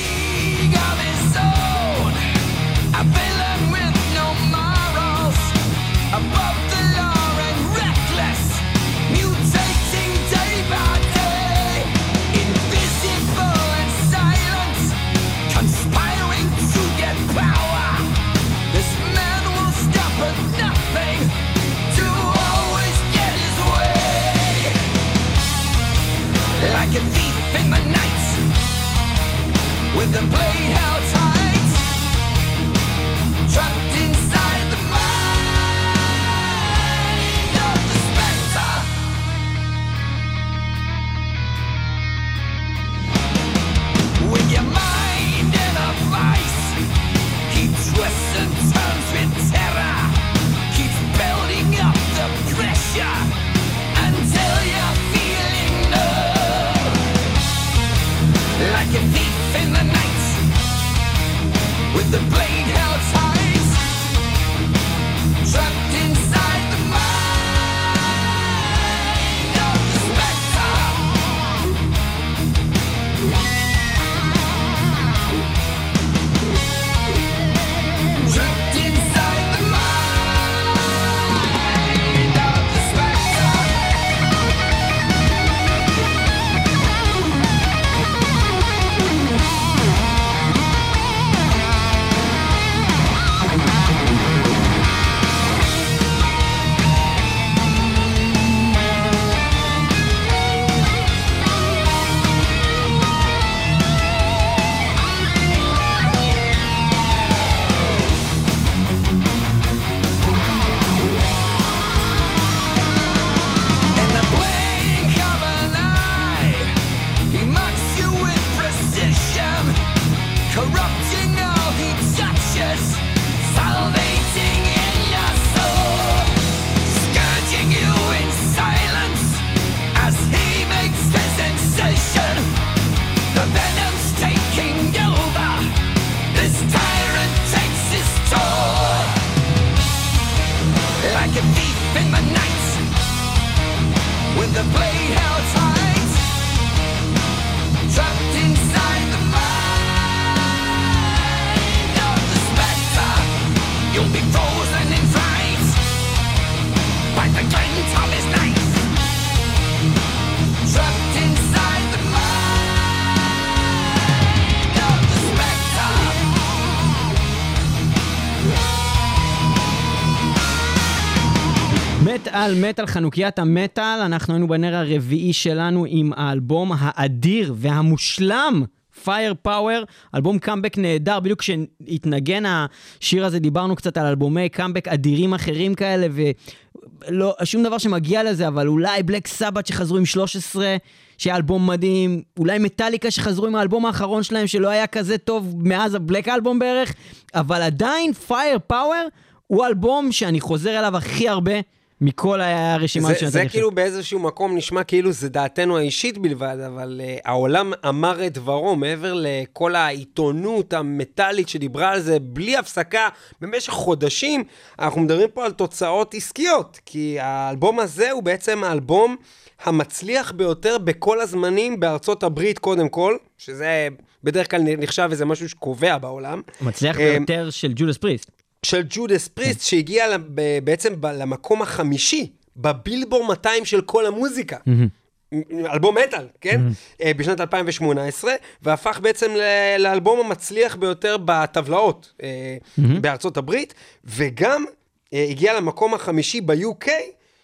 the playhouse. מטאל, מטאל, חנוכיית המטאל, אנחנו היינו בנר הרביעי שלנו עם האלבום האדיר והמושלם. Firepower, אלבום קאמבק נהדר, בדיוק כשהתנגן השיר הזה דיברנו קצת על אלבומי קאמבק אדירים אחרים כאלה, ולא, שום דבר שמגיע לזה, אבל אולי בלק סבת שחזרו עם 13, שהיה אלבום מדהים, אולי מטאליקה שחזרו עם האלבום האחרון שלהם, שלא היה כזה טוב מאז ה Black Album בערך, אבל עדיין פייר פאוור הוא אלבום שאני חוזר אליו הכי הרבה מכל הרשימה שנתתי זה. כאילו באיזשהו מקום נשמע כאילו זה דעתנו האישית בלבד, אבל uh, העולם אמר את דברו, מעבר לכל העיתונות המטאלית שדיברה על זה בלי הפסקה במשך חודשים, אנחנו מדברים פה על תוצאות עסקיות, כי האלבום הזה הוא בעצם האלבום המצליח ביותר בכל הזמנים בארצות הברית קודם כל, שזה בדרך כלל נחשב איזה משהו שקובע בעולם. מצליח אה, ביותר של ג'ודס פריסט. של ג'ודס פריסט, שהגיע ל- ב- בעצם למקום החמישי בבילבור 200 של כל המוזיקה. אלבום מטאל, כן? אה, בשנת 2018, והפך בעצם לאלבום המצליח ביותר בטבלאות אה, בארצות הברית, וגם אה, הגיע למקום החמישי ב-UK,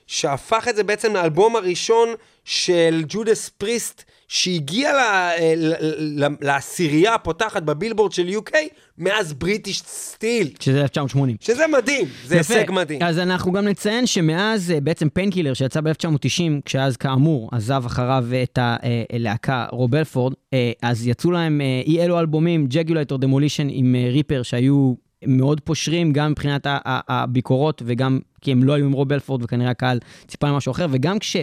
שהפך את זה בעצם לאלבום הראשון של ג'ודס פריסט, שהגיע אה, לעשירייה הפותחת בבילבורד של UK מאז British Steel. שזה 1980. שזה מדהים, זה יפה. הישג מדהים. אז אנחנו גם נציין שמאז אה, בעצם Painkiller שיצא ב-1990, כשאז כאמור עזב אחריו את הלהקה רוב אלפורד, אה, אז יצאו להם אה, אי אלו אלבומים, Jugulator Demolition עם אה, ריפר, שהיו מאוד פושרים גם מבחינת הביקורות וגם כי הם לא היו עם רוב אלפורד וכנראה הקהל ציפה למשהו אחר, וגם כש...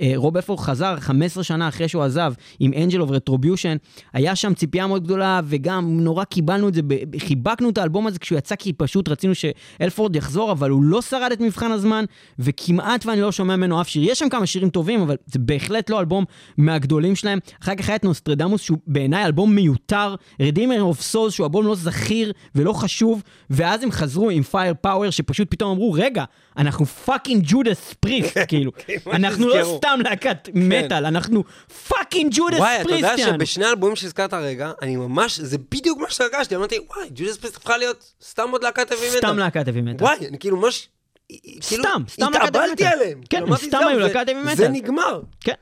אה, רוב אלפורד חזר 15 שנה אחרי שהוא עזב עם Angel of Retribution, היה שם ציפייה מאוד גדולה וגם נורא קיבלנו את זה, חיבקנו את האלבום הזה כשהוא יצא כי פשוט רצינו שאלפורד יחזור, אבל הוא לא שרד את מבחן הזמן וכמעט ואני לא שומע ממנו אף שיר. יש שם כמה שירים טובים, אבל זה בהחלט לא אלבום מהגדולים שלהם. אחר כך היה את נוסטרדמוס שהוא בעיניי אלבום מיותר, Redeemer of Souls שהוא אלבום לא זכיר ולא חשוב, ואז הם חזרו עם Firepower שפשוט פתאום אמרו, רגע, אנחנו fucking ג'ודס פריסט, כאילו. מה אנחנו לא. סתם להקת מטאל, אנחנו fucking ג'ודס וואי, אתה יודע פריסט. שבשני האלבומים שהזכרת הרגע, אני ממש, זה בדיוק מה שהרגשתי, אמרתי, וואי, ג'ודס פריסט הפכה להיות סתם עוד להקת heavy metal. סתם להקת heavy metal. וואי, אני כאילו ממש... כאילו, סתם, סתם להקת heavy metal. עליהם. כן, כאילו, סתם היו זה- להקת heavy זה metal. נגמר. כן.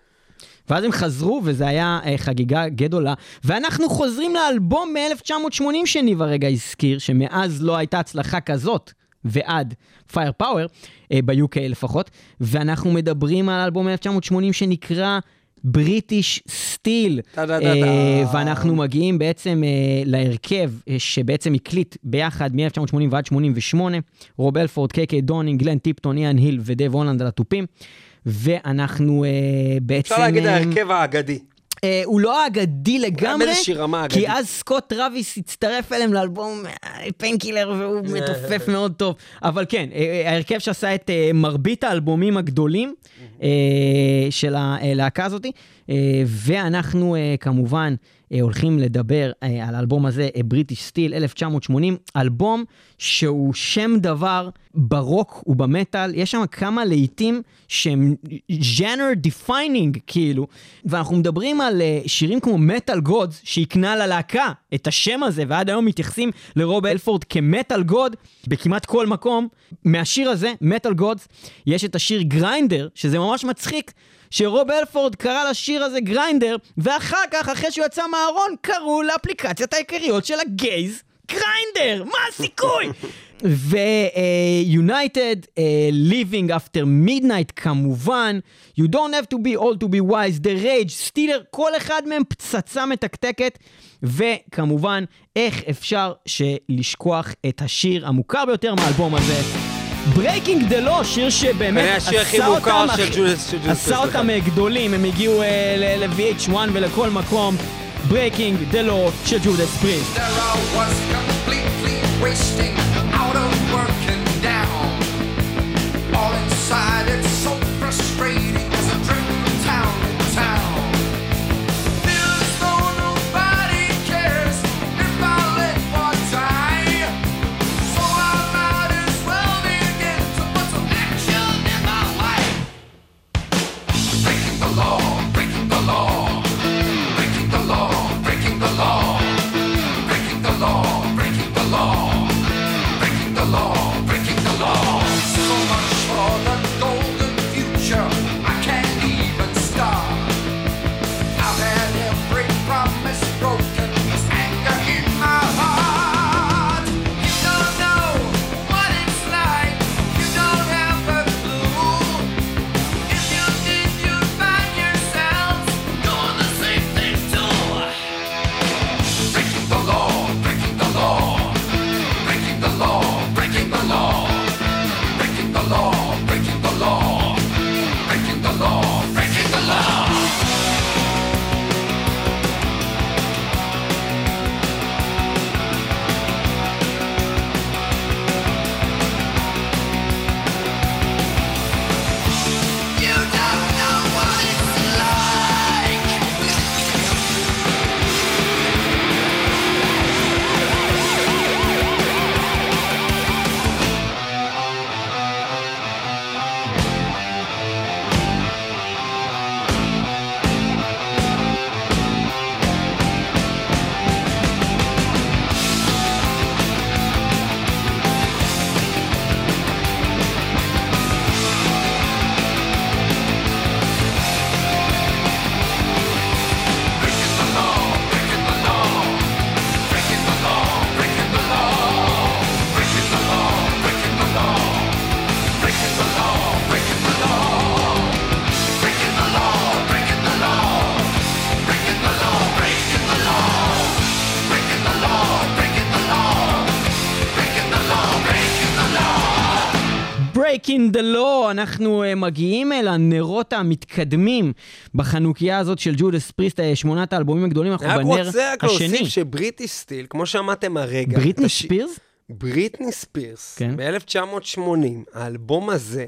ואז הם חזרו, וזה היה אה, חגיגה גדולה. ואנחנו חוזרים לאלבום מ-1980 שניב הרגע הזכיר, שמאז לא הייתה הצלחה כזאת, ועד Firepower, ב-UK לפחות, ואנחנו מדברים על אלבום מ-1980 שנקרא British Steel. טה-דה-דה-דה. ואנחנו מגיעים בעצם אה, להרכב אה, שבעצם הקליט ביחד מ-1980 ועד 88, רוב אלפורד, קיי קיי דונינג, גלן טיפטון, איאן היל ודייב הולנד על התופים. ואנחנו אה, בעצם... אפשר להגיד אה, ההרכב האגדי. אה, הוא לא אגדי לגמרי. כי אז סקוט טראביס הצטרף אליהם לאלבום Painkiller והוא מתופף מאוד טוב. אבל כן, אה, ההרכב שעשה את אה, מרבית האלבומים הגדולים אה, של הלהקה הזאת, אה, ואנחנו אה, כמובן אה, הולכים לדבר אה, על האלבום הזה, British Steel 1980, אלבום שהוא שם דבר ברוק ובמטאל, יש שם כמה להיטים שהם genre defining כאילו, ואנחנו מדברים על אה, שירים כמו Metal Gods, שהקנה ללהקה את השם הזה, ועד היום מתייחסים לרוב אלפורד כ Metal God בכמעט כל מקום. מהשיר הזה, Metal Gods, יש את השיר Grinder, שזה ממש מצחיק. שרוב אלפורד קרא לשיר הזה Grinder, ואחר כך, אחרי שהוא יצא מהארון, קראו לאפליקציית ההיכרויות של ה gays Grindr! מה הסיכוי? ו-United, uh, Living After Midnight כמובן, You Don't Have to be Old to be Wise, The Rage, Steeler, כל אחד מהם פצצה מתקתקת, וכמובן, איך אפשר שלשכוח את השיר המוכר ביותר מהאלבום הזה. Breaking the Law, שיר שבאמת עשה אותם, עשה אותם גדולים, הם הגיעו אה, ל-VH1 ולכל מקום. Breaking the Law של ג'ודס פריסט. Uh, מגיעים אל הנרות המתקדמים בחנוכיה הזאת של ג'ודס פריסט, uh, שמונת האלבומים הגדולים, אנחנו רק בנר רוצה רק השני. להוסיף ש British Steel, כמו שאמרתם הרגע, בריטני תש- ספירס? בריטני ספירס, כן. ב-1980, האלבום הזה,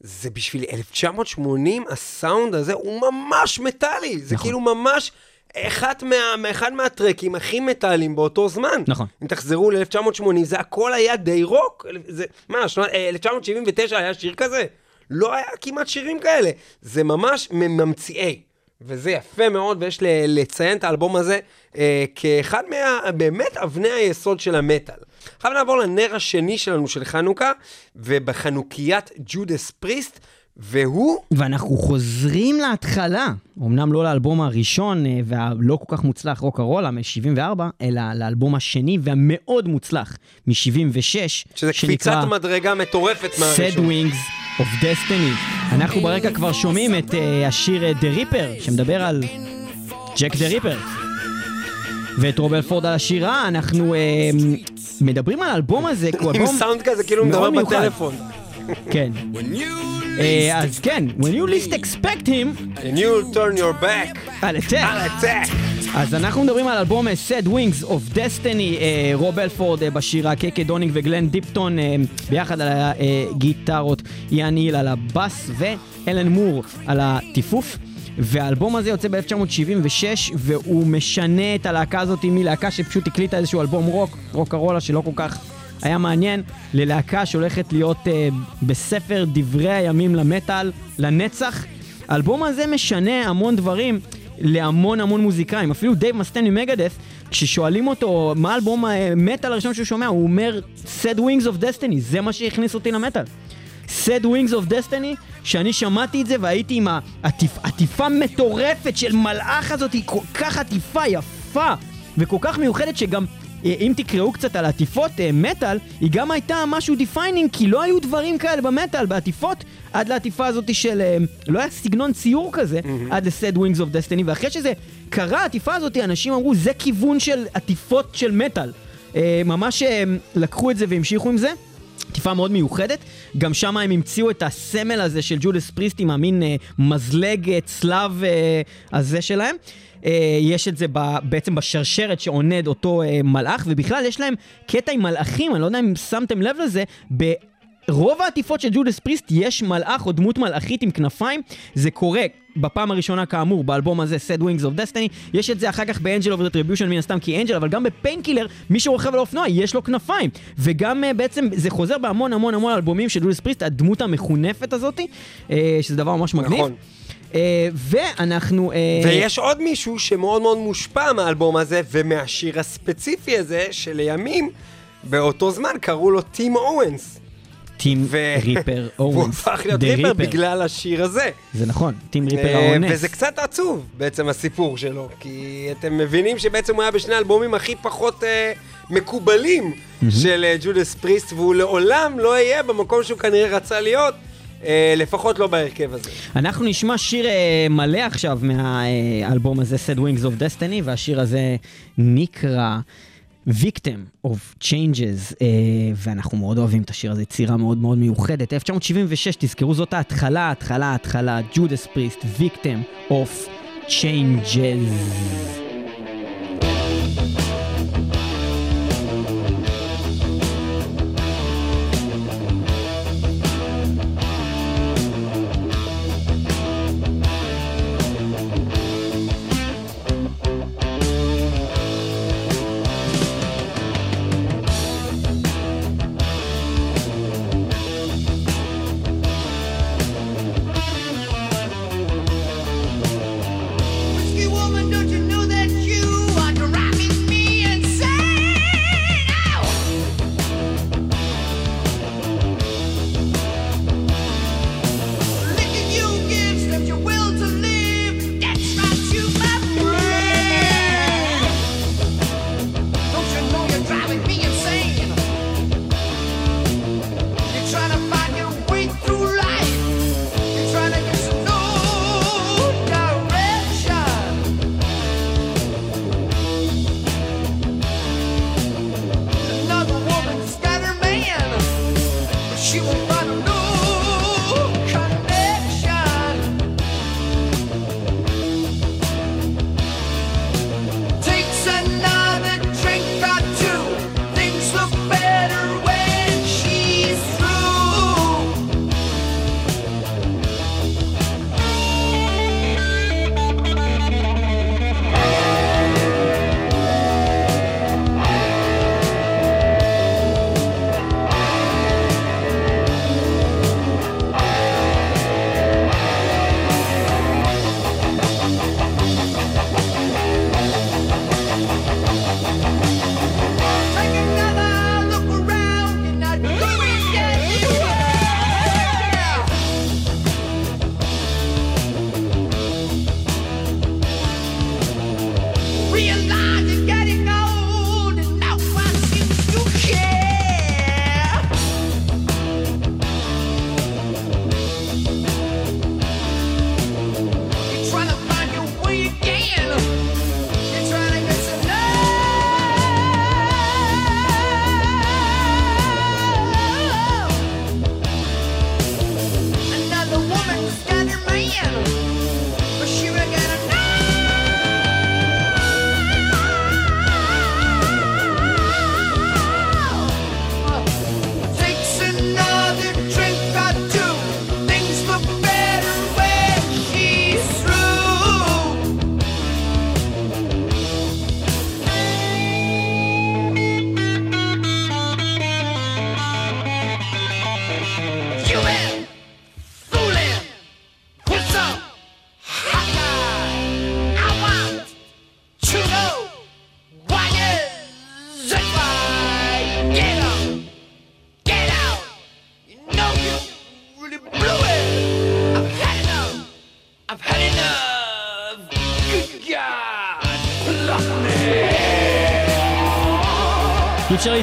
זה בשביל 1980, הסאונד הזה הוא ממש מטאלי. זה נכון. כאילו ממש אחד, מה, אחד מהטרקים הכי מטאליים באותו זמן. נכון. אם תחזרו ל-1980, זה הכל היה די רוק. זה, מה, שנות, אה, 1979 היה שיר כזה? לא היה כמעט שירים כאלה. זה ממש ממציאי. וזה יפה מאוד, ויש לציין את האלבום הזה אה, כאחד מה... באמת אבני היסוד של המטאל. עכשיו נעבור לנר השני שלנו של חנוכה, ובחנוכיית ג'ודס פריסט, והוא... ואנחנו חוזרים להתחלה, אמנם לא לאלבום הראשון אה, והלא כל כך מוצלח רוק הרולה מ-74, אלא לאלבום השני והמאוד מוצלח מ-76, שזה קפיצת מדרגה מטורפת Sad מהראשון. Wings of Destiny. אנחנו ברקע כבר שומעים את uh, השיר אה, The Ripper, שמדבר על Jack the Ripper. ואת רוב אלפורד על השירה, אנחנו uh, מדברים על האלבום הזה, כי הוא עם אלבום סאונד כזה, כאילו מדבר מיוחד. בטלפון. כן. אז כן, When you least expect me, And you turn your back I'll attack. אז אנחנו מדברים על אלבום אה, Sad Wings of Destiny, אה, רוב אלפורד בשירה, קיי קיי דונינג וגלן טיפטון אה, ביחד על הגיטרות, יאן היל על הבאס ואלן מור על הטיפוף. והאלבום הזה יוצא ב-1976 והוא משנה את הלהקה הזאת מלהקה שפשוט הקליטה איזשהו אלבום רוק, Rocka Rolla שלא כל כך היה מעניין, ללהקה שהולכת להיות אה, בספר דברי הימים למטאל, לנצח. האלבום הזה משנה המון דברים להמון המון מוזיקאים. אפילו דייב מסטיין ממגדף, כששואלים אותו מה האלבום המטאל הראשון שהוא שומע, הוא אומר Sad Wings of Destiny, זה מה שהכניס אותי למטאל. Sad Wings of Destiny, שאני שמעתי את זה והייתי עם העטיפ, עטיפה מטורפת של מלאך הזאת, היא כל כך עטיפה יפה וכל כך מיוחדת שגם אה, אם תקראו קצת על עטיפות אה, מטאל, היא גם הייתה משהו defining, כי לא היו דברים כאלה במטאל, בעטיפות, עד לעטיפה הזאת של... אה, לא היה סגנון ציור כזה, עד ל-Sad Wings of Destiny, ואחרי שזה קרה, העטיפה הזאת, אנשים אמרו, זה כיוון של עטיפות של מטאל. אה, ממש אה, לקחו את זה והמשיכו עם זה. עטיפה מאוד מיוחדת, גם שם הם המציאו את הסמל הזה של ג'ודס פריסט עם המין אה, מזלג אה, צלב אה, הזה שלהם. אה, יש את זה ב, בעצם בשרשרת שעונד אותו אה, מלאך, ובכלל יש להם קטע עם מלאכים, אני לא יודע אם שמתם לב לזה, ב... רוב העטיפות של ג'ודס פריסט יש מלאך או דמות מלאכית עם כנפיים, זה קורה בפעם הראשונה כאמור באלבום הזה, Sad Wings of Destiny, יש את זה אחר כך ב-Angel of Retribution מן הסתם כי Angel, אבל גם ב-Painkiller, מי שרוכב על אופנוע יש לו כנפיים, וגם אה, בעצם זה חוזר בהמון המון המון אלבומים של ג'ודס פריסט, הדמות המכונפת הזאתי, אה, שזה דבר ממש מגניב. נכון. אה, ואנחנו... אה, ויש עוד מישהו שמאוד מאוד מושפע מהאלבום הזה ומהשיר הספציפי הזה, שלימים, באותו זמן קראו לו טים אוונס. טים ו- Ripper והוא אוונס. הפך להיות Ripper Ripper. בגלל השיר הזה. זה נכון, טים ריפר אה, האונס. וזה קצת עצוב בעצם הסיפור שלו, כי אתם מבינים שבעצם הוא היה בשני האלבומים הכי פחות אה, מקובלים של אה, ג'ודס פריסט, והוא לעולם לא יהיה במקום שהוא כנראה רצה להיות, אה, לפחות לא בהרכב הזה. אנחנו נשמע שיר אה, מלא עכשיו מהאלבום הזה, Sad Wings of Destiny, והשיר הזה נקרא Victim of Changes, אה, ואנחנו מאוד אוהבים את השיר הזה, יצירה מאוד מאוד מיוחדת. 1976, תזכרו זאת ההתחלה, ההתחלה, ההתחלה, ג'ודס פריסט, Victim of Changes.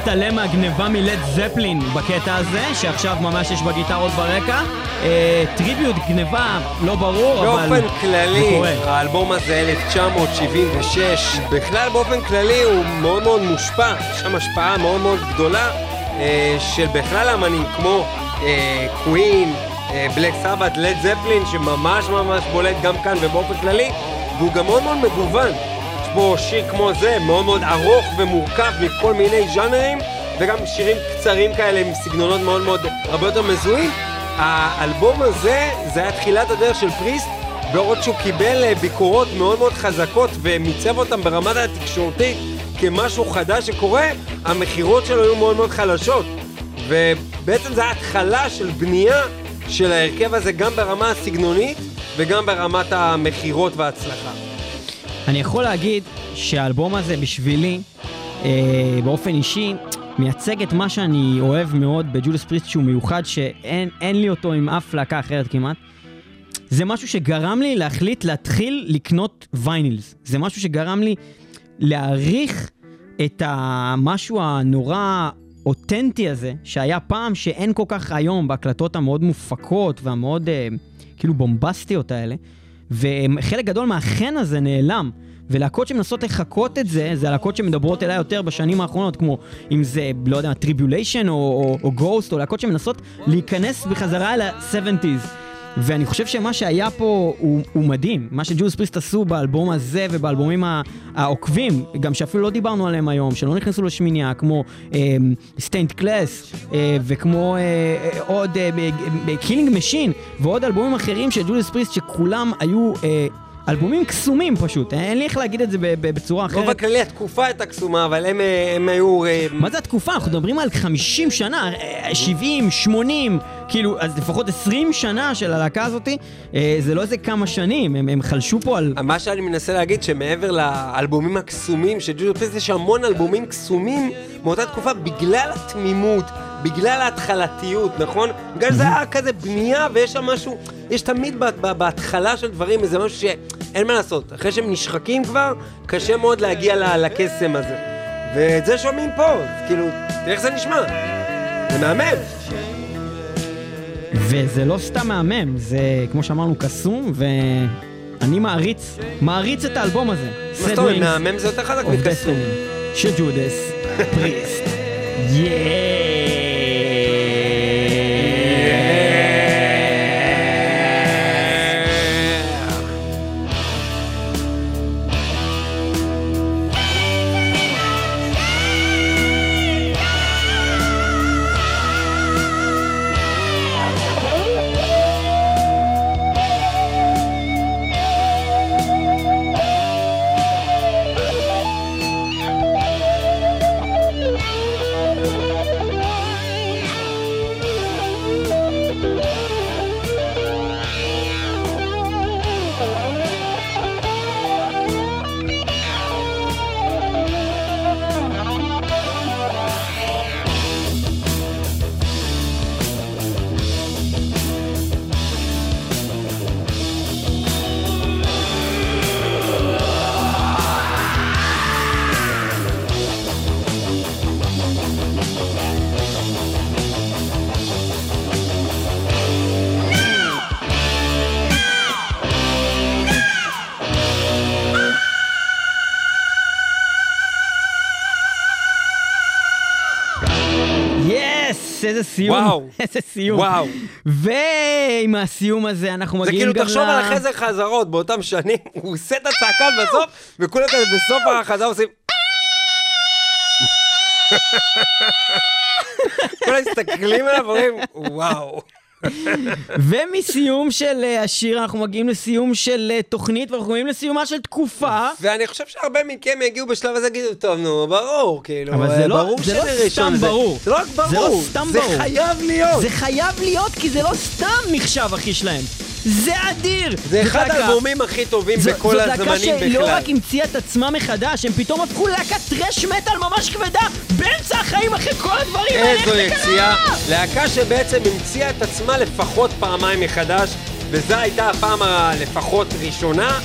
להתעלם מהגניבה מלד זפלין בקטע הזה, שעכשיו ממש יש בגיטרות ברקע. אה, טריביוט, גניבה, לא ברור, אבל... באופן כללי. האלבום הזה 1976, בכלל באופן כללי הוא מאוד מאוד מושפע, יש שם השפעה מאוד מאוד גדולה אה, של בכלל אמנים כמו אה, קווין, בלק סבת, לד זפלין, שממש ממש בולט גם כאן ובאופן כללי, והוא גם מאוד מאוד מגוון. בו שיר כמו זה, מאוד מאוד ארוך ומורכב מכל מיני ז'אנרים, וגם שירים קצרים כאלה עם סגנונות מאוד מאוד הרבה יותר מזוהים. האלבום הזה, זה היה תחילת הדרך של פריסט, בעוד שהוא קיבל אה, ביקורות מאוד מאוד חזקות ומיצב אותם ברמת התקשורתית כמשהו חדש שקורה, המכירות שלו היו מאוד מאוד חלשות. ובעצם זה ההתחלה של בנייה של ההרכב הזה גם ברמה הסגנונית וגם ברמת המכירות וההצלחה. אני יכול להגיד שהאלבום הזה בשבילי, אה, באופן אישי, מייצג את מה שאני אוהב מאוד בג'ודס פריסט שהוא מיוחד, שאין אין לי אותו עם אף להקה אחרת כמעט. זה משהו שגרם לי להחליט להתחיל לקנות ויינילס. זה משהו שגרם לי להעריך את המשהו הנורא אותנטי הזה, שהיה פעם שאין כל כך היום בהקלטות המאוד מופקות והמאוד אה, כאילו בומבסטיות האלה. וחלק גדול מהחן הזה נעלם. ולהקות שמנסות לחקות את זה, זה הלהקות שמדברות אליי יותר בשנים האחרונות, כמו אם זה, לא יודע, Tribulation או, או, או Ghost, או להקות שמנסות להיכנס בחזרה אל ה-70's. ואני חושב שמה שהיה פה הוא, הוא מדהים. מה שג'ודס פריסט עשו באלבום הזה ובאלבומים העוקבים, גם שאפילו לא דיברנו עליהם היום, שלא נכנסו לשמינייה, כמו Stained Class, וכמו אה, אה, עוד Killing Machine, ועוד אלבומים אחרים של ג'ודס פריסט, שכולם היו... אה, אלבומים קסומים פשוט, אין לי איך להגיד את זה בצורה באופן אחרת. כללי התקופה הייתה קסומה, אבל הם, אה, הם היו... אה, מה זה התקופה? אנחנו מדברים על 50 שנה, אה, 70, 80, כאילו, אז לפחות 20 שנה של הלהקה הזאתי, אה, זה לא איזה כמה שנים, הם, הם חלשו פה על... מה שאני מנסה להגיד, שמעבר לאלבומים הקסומים של ג'ודו יש המון אלבומים קסומים מאותה תקופה בגלל התמימות, בגלל ההתחלתיות, נכון? בגלל זה היה כזה בנייה ויש שם משהו, יש תמיד בהתחלה של דברים איזה משהו שאין מה לעשות. אחרי שהם נשחקים כבר, קשה מאוד להגיע לקסם הזה. ואת זה שומעים פה, כאילו, תראה איך זה נשמע. זה מהמם. וזה לא סתם מהמם, זה כמו שאמרנו קסום, ואני מעריץ, מעריץ את האלבום הזה. מה זאת אומרת, מהמם זה יותר חזק מקסום. של ג'ודס פריסט. יס! איזה סיום. וואו. ועם הסיום הזה אנחנו זה מגיעים כאילו, גם תחשוב על החזר חזרות באותם שנים, הוא עושה את הצעקה בסוף, וכולם כזה בסוף החזרה עושים... כולם מסתכלים עליו ואומרים, וואו. ומסיום של אה, השיר אנחנו מגיעים לסיום של אה, תוכנית ואנחנו מגיעים לסיומה של תקופה. ואני חושב שהרבה מכם יגיעו בשלב הזה, יגידו, טוב, נו, ברור, כאילו, אבל זה אה, לא- ברור זה לא ראשון סתם זה. ברור. זה לא רק זה לא ברור, סתם זה ברור. חייב להיות. זה חייב להיות כי זה לא סתם נחשב הכי שלהם. זה אדיר! זה אחד להקה- האלבומים הכי טובים זו- בכל זאת להקה הזמנים שלא בכלל. רק המציאה את עצמה מחדש, הם פתאום הפכו ללהקת טרש מטאל ממש כבדה באמצע החיים אחרי כל הדברים האלה. איזו איך זה יציאה. קרה? להקה שבעצם המציאה את עצמה לפחות פעמיים מחדש, וזו הייתה הפעם הלפחות ראשונה.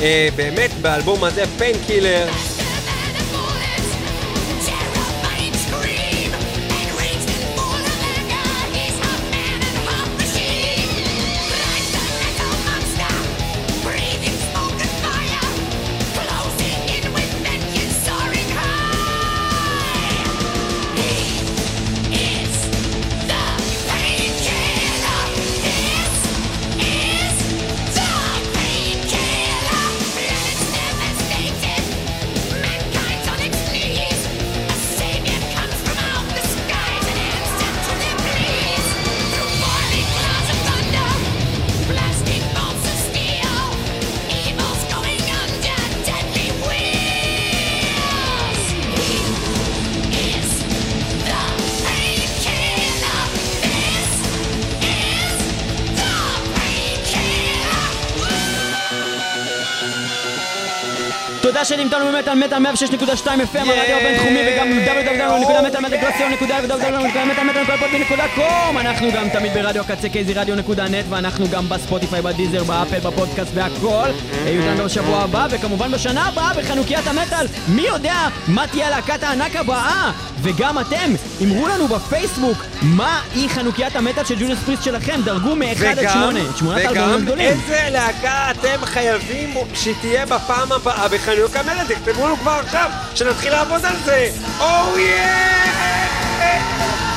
אה, באמת, באלבום הזה, פיין שהייתם איתנו באמת על מטאל 106.2 FM, הרדיו הבינתחומי וגם www.metalmetal.co.il אנחנו גם תמיד ברדיו הקצה kzradio.net ואנחנו גם בספוטיפיי, בדיזר, באפל, בפודקאסט והכל. היו איתנו בשבוע הבא וכמובן בשנה הבאה בחנוכיית המטאל. מי יודע מה תהיה להקת הענק הבאה? וגם אתם, אמרו לנו בפייסבוק מה היא חנוכיית המטאל של ג'ודס פריסט שלכם, דרגו מ-1 עד 8, את שמונת האלבומים וגם הגדולים. איזה להקה אתם חייבים שתהיה בפעם הבאה בחנויות המלט, תכתבו לנו כבר עכשיו, שנתחיל לעבוד על זה! Oh, אויה! ג'ודס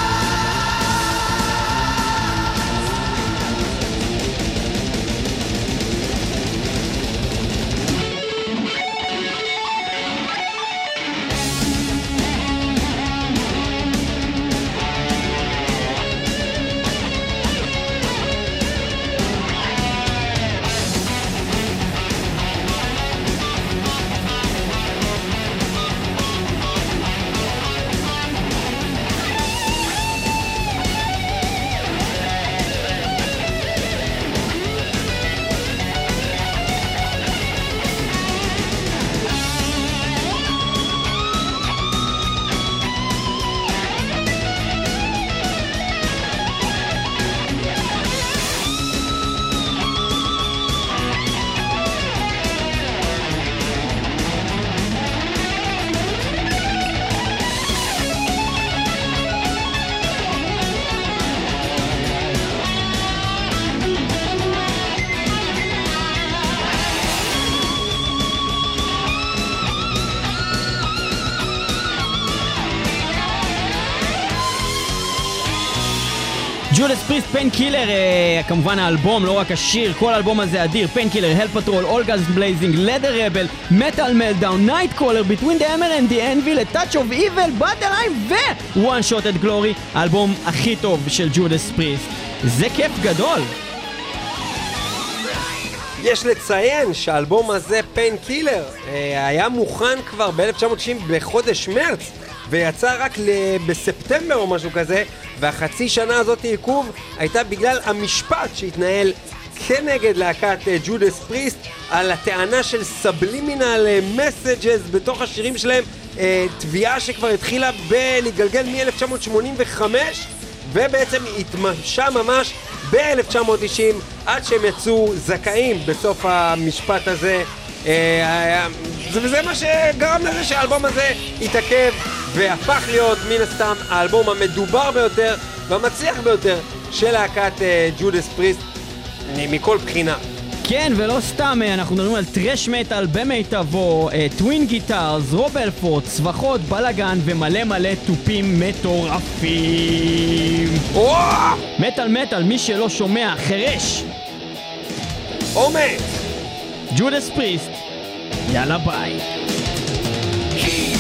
Painkiller, כמובן האלבום, לא רק השיר, כל האלבום הזה אדיר, Painkiller, Hell Patrol, All Guns Blazing, Leather Rebel, Metal Meltdown, Night Crawler, Between the Hammer and the Anvil, Touch of Evil, Battle Hymn ו-one shot glory, האלבום הכי טוב של ג'ודס פריסט. זה כיף גדול. יש לציין שהאלבום הזה, Painkiller, היה מוכן כבר ב-1990 בחודש מרץ, ויצא רק בספטמבר או משהו כזה, והחצי שנה הזאת עיכוב הייתה בגלל המשפט שהתנהל כנגד להקת אה, ג'ודס פריסט על הטענה של סבלימינל מסג'ז בתוך השירים שלהם, אה, תביעה שכבר התחילה בלהתגלגל מ-1985 ובעצם התממשה ממש ב-1990 עד שהם יצאו זכאים בסוף המשפט הזה. אה, זה- וזה מה שגרם לזה שהאלבום הזה התעכב והפך להיות מן הסתם האלבום המדובר ביותר והמצליח ביותר של להקת אה, ג'ודס פריסט מכל בחינה. כן, ולא סתם, אה, אנחנו מדברים על טרש מטאל במיטבו, אה, טווין גיטרס, רוב אלפורט, צווחות, בלאגן ומלא מלא תופים מטורפים. מטאל מטאל, מי שלא שומע, חירש. עומד! ג'ודס פריסט, Yalabai. Yeah.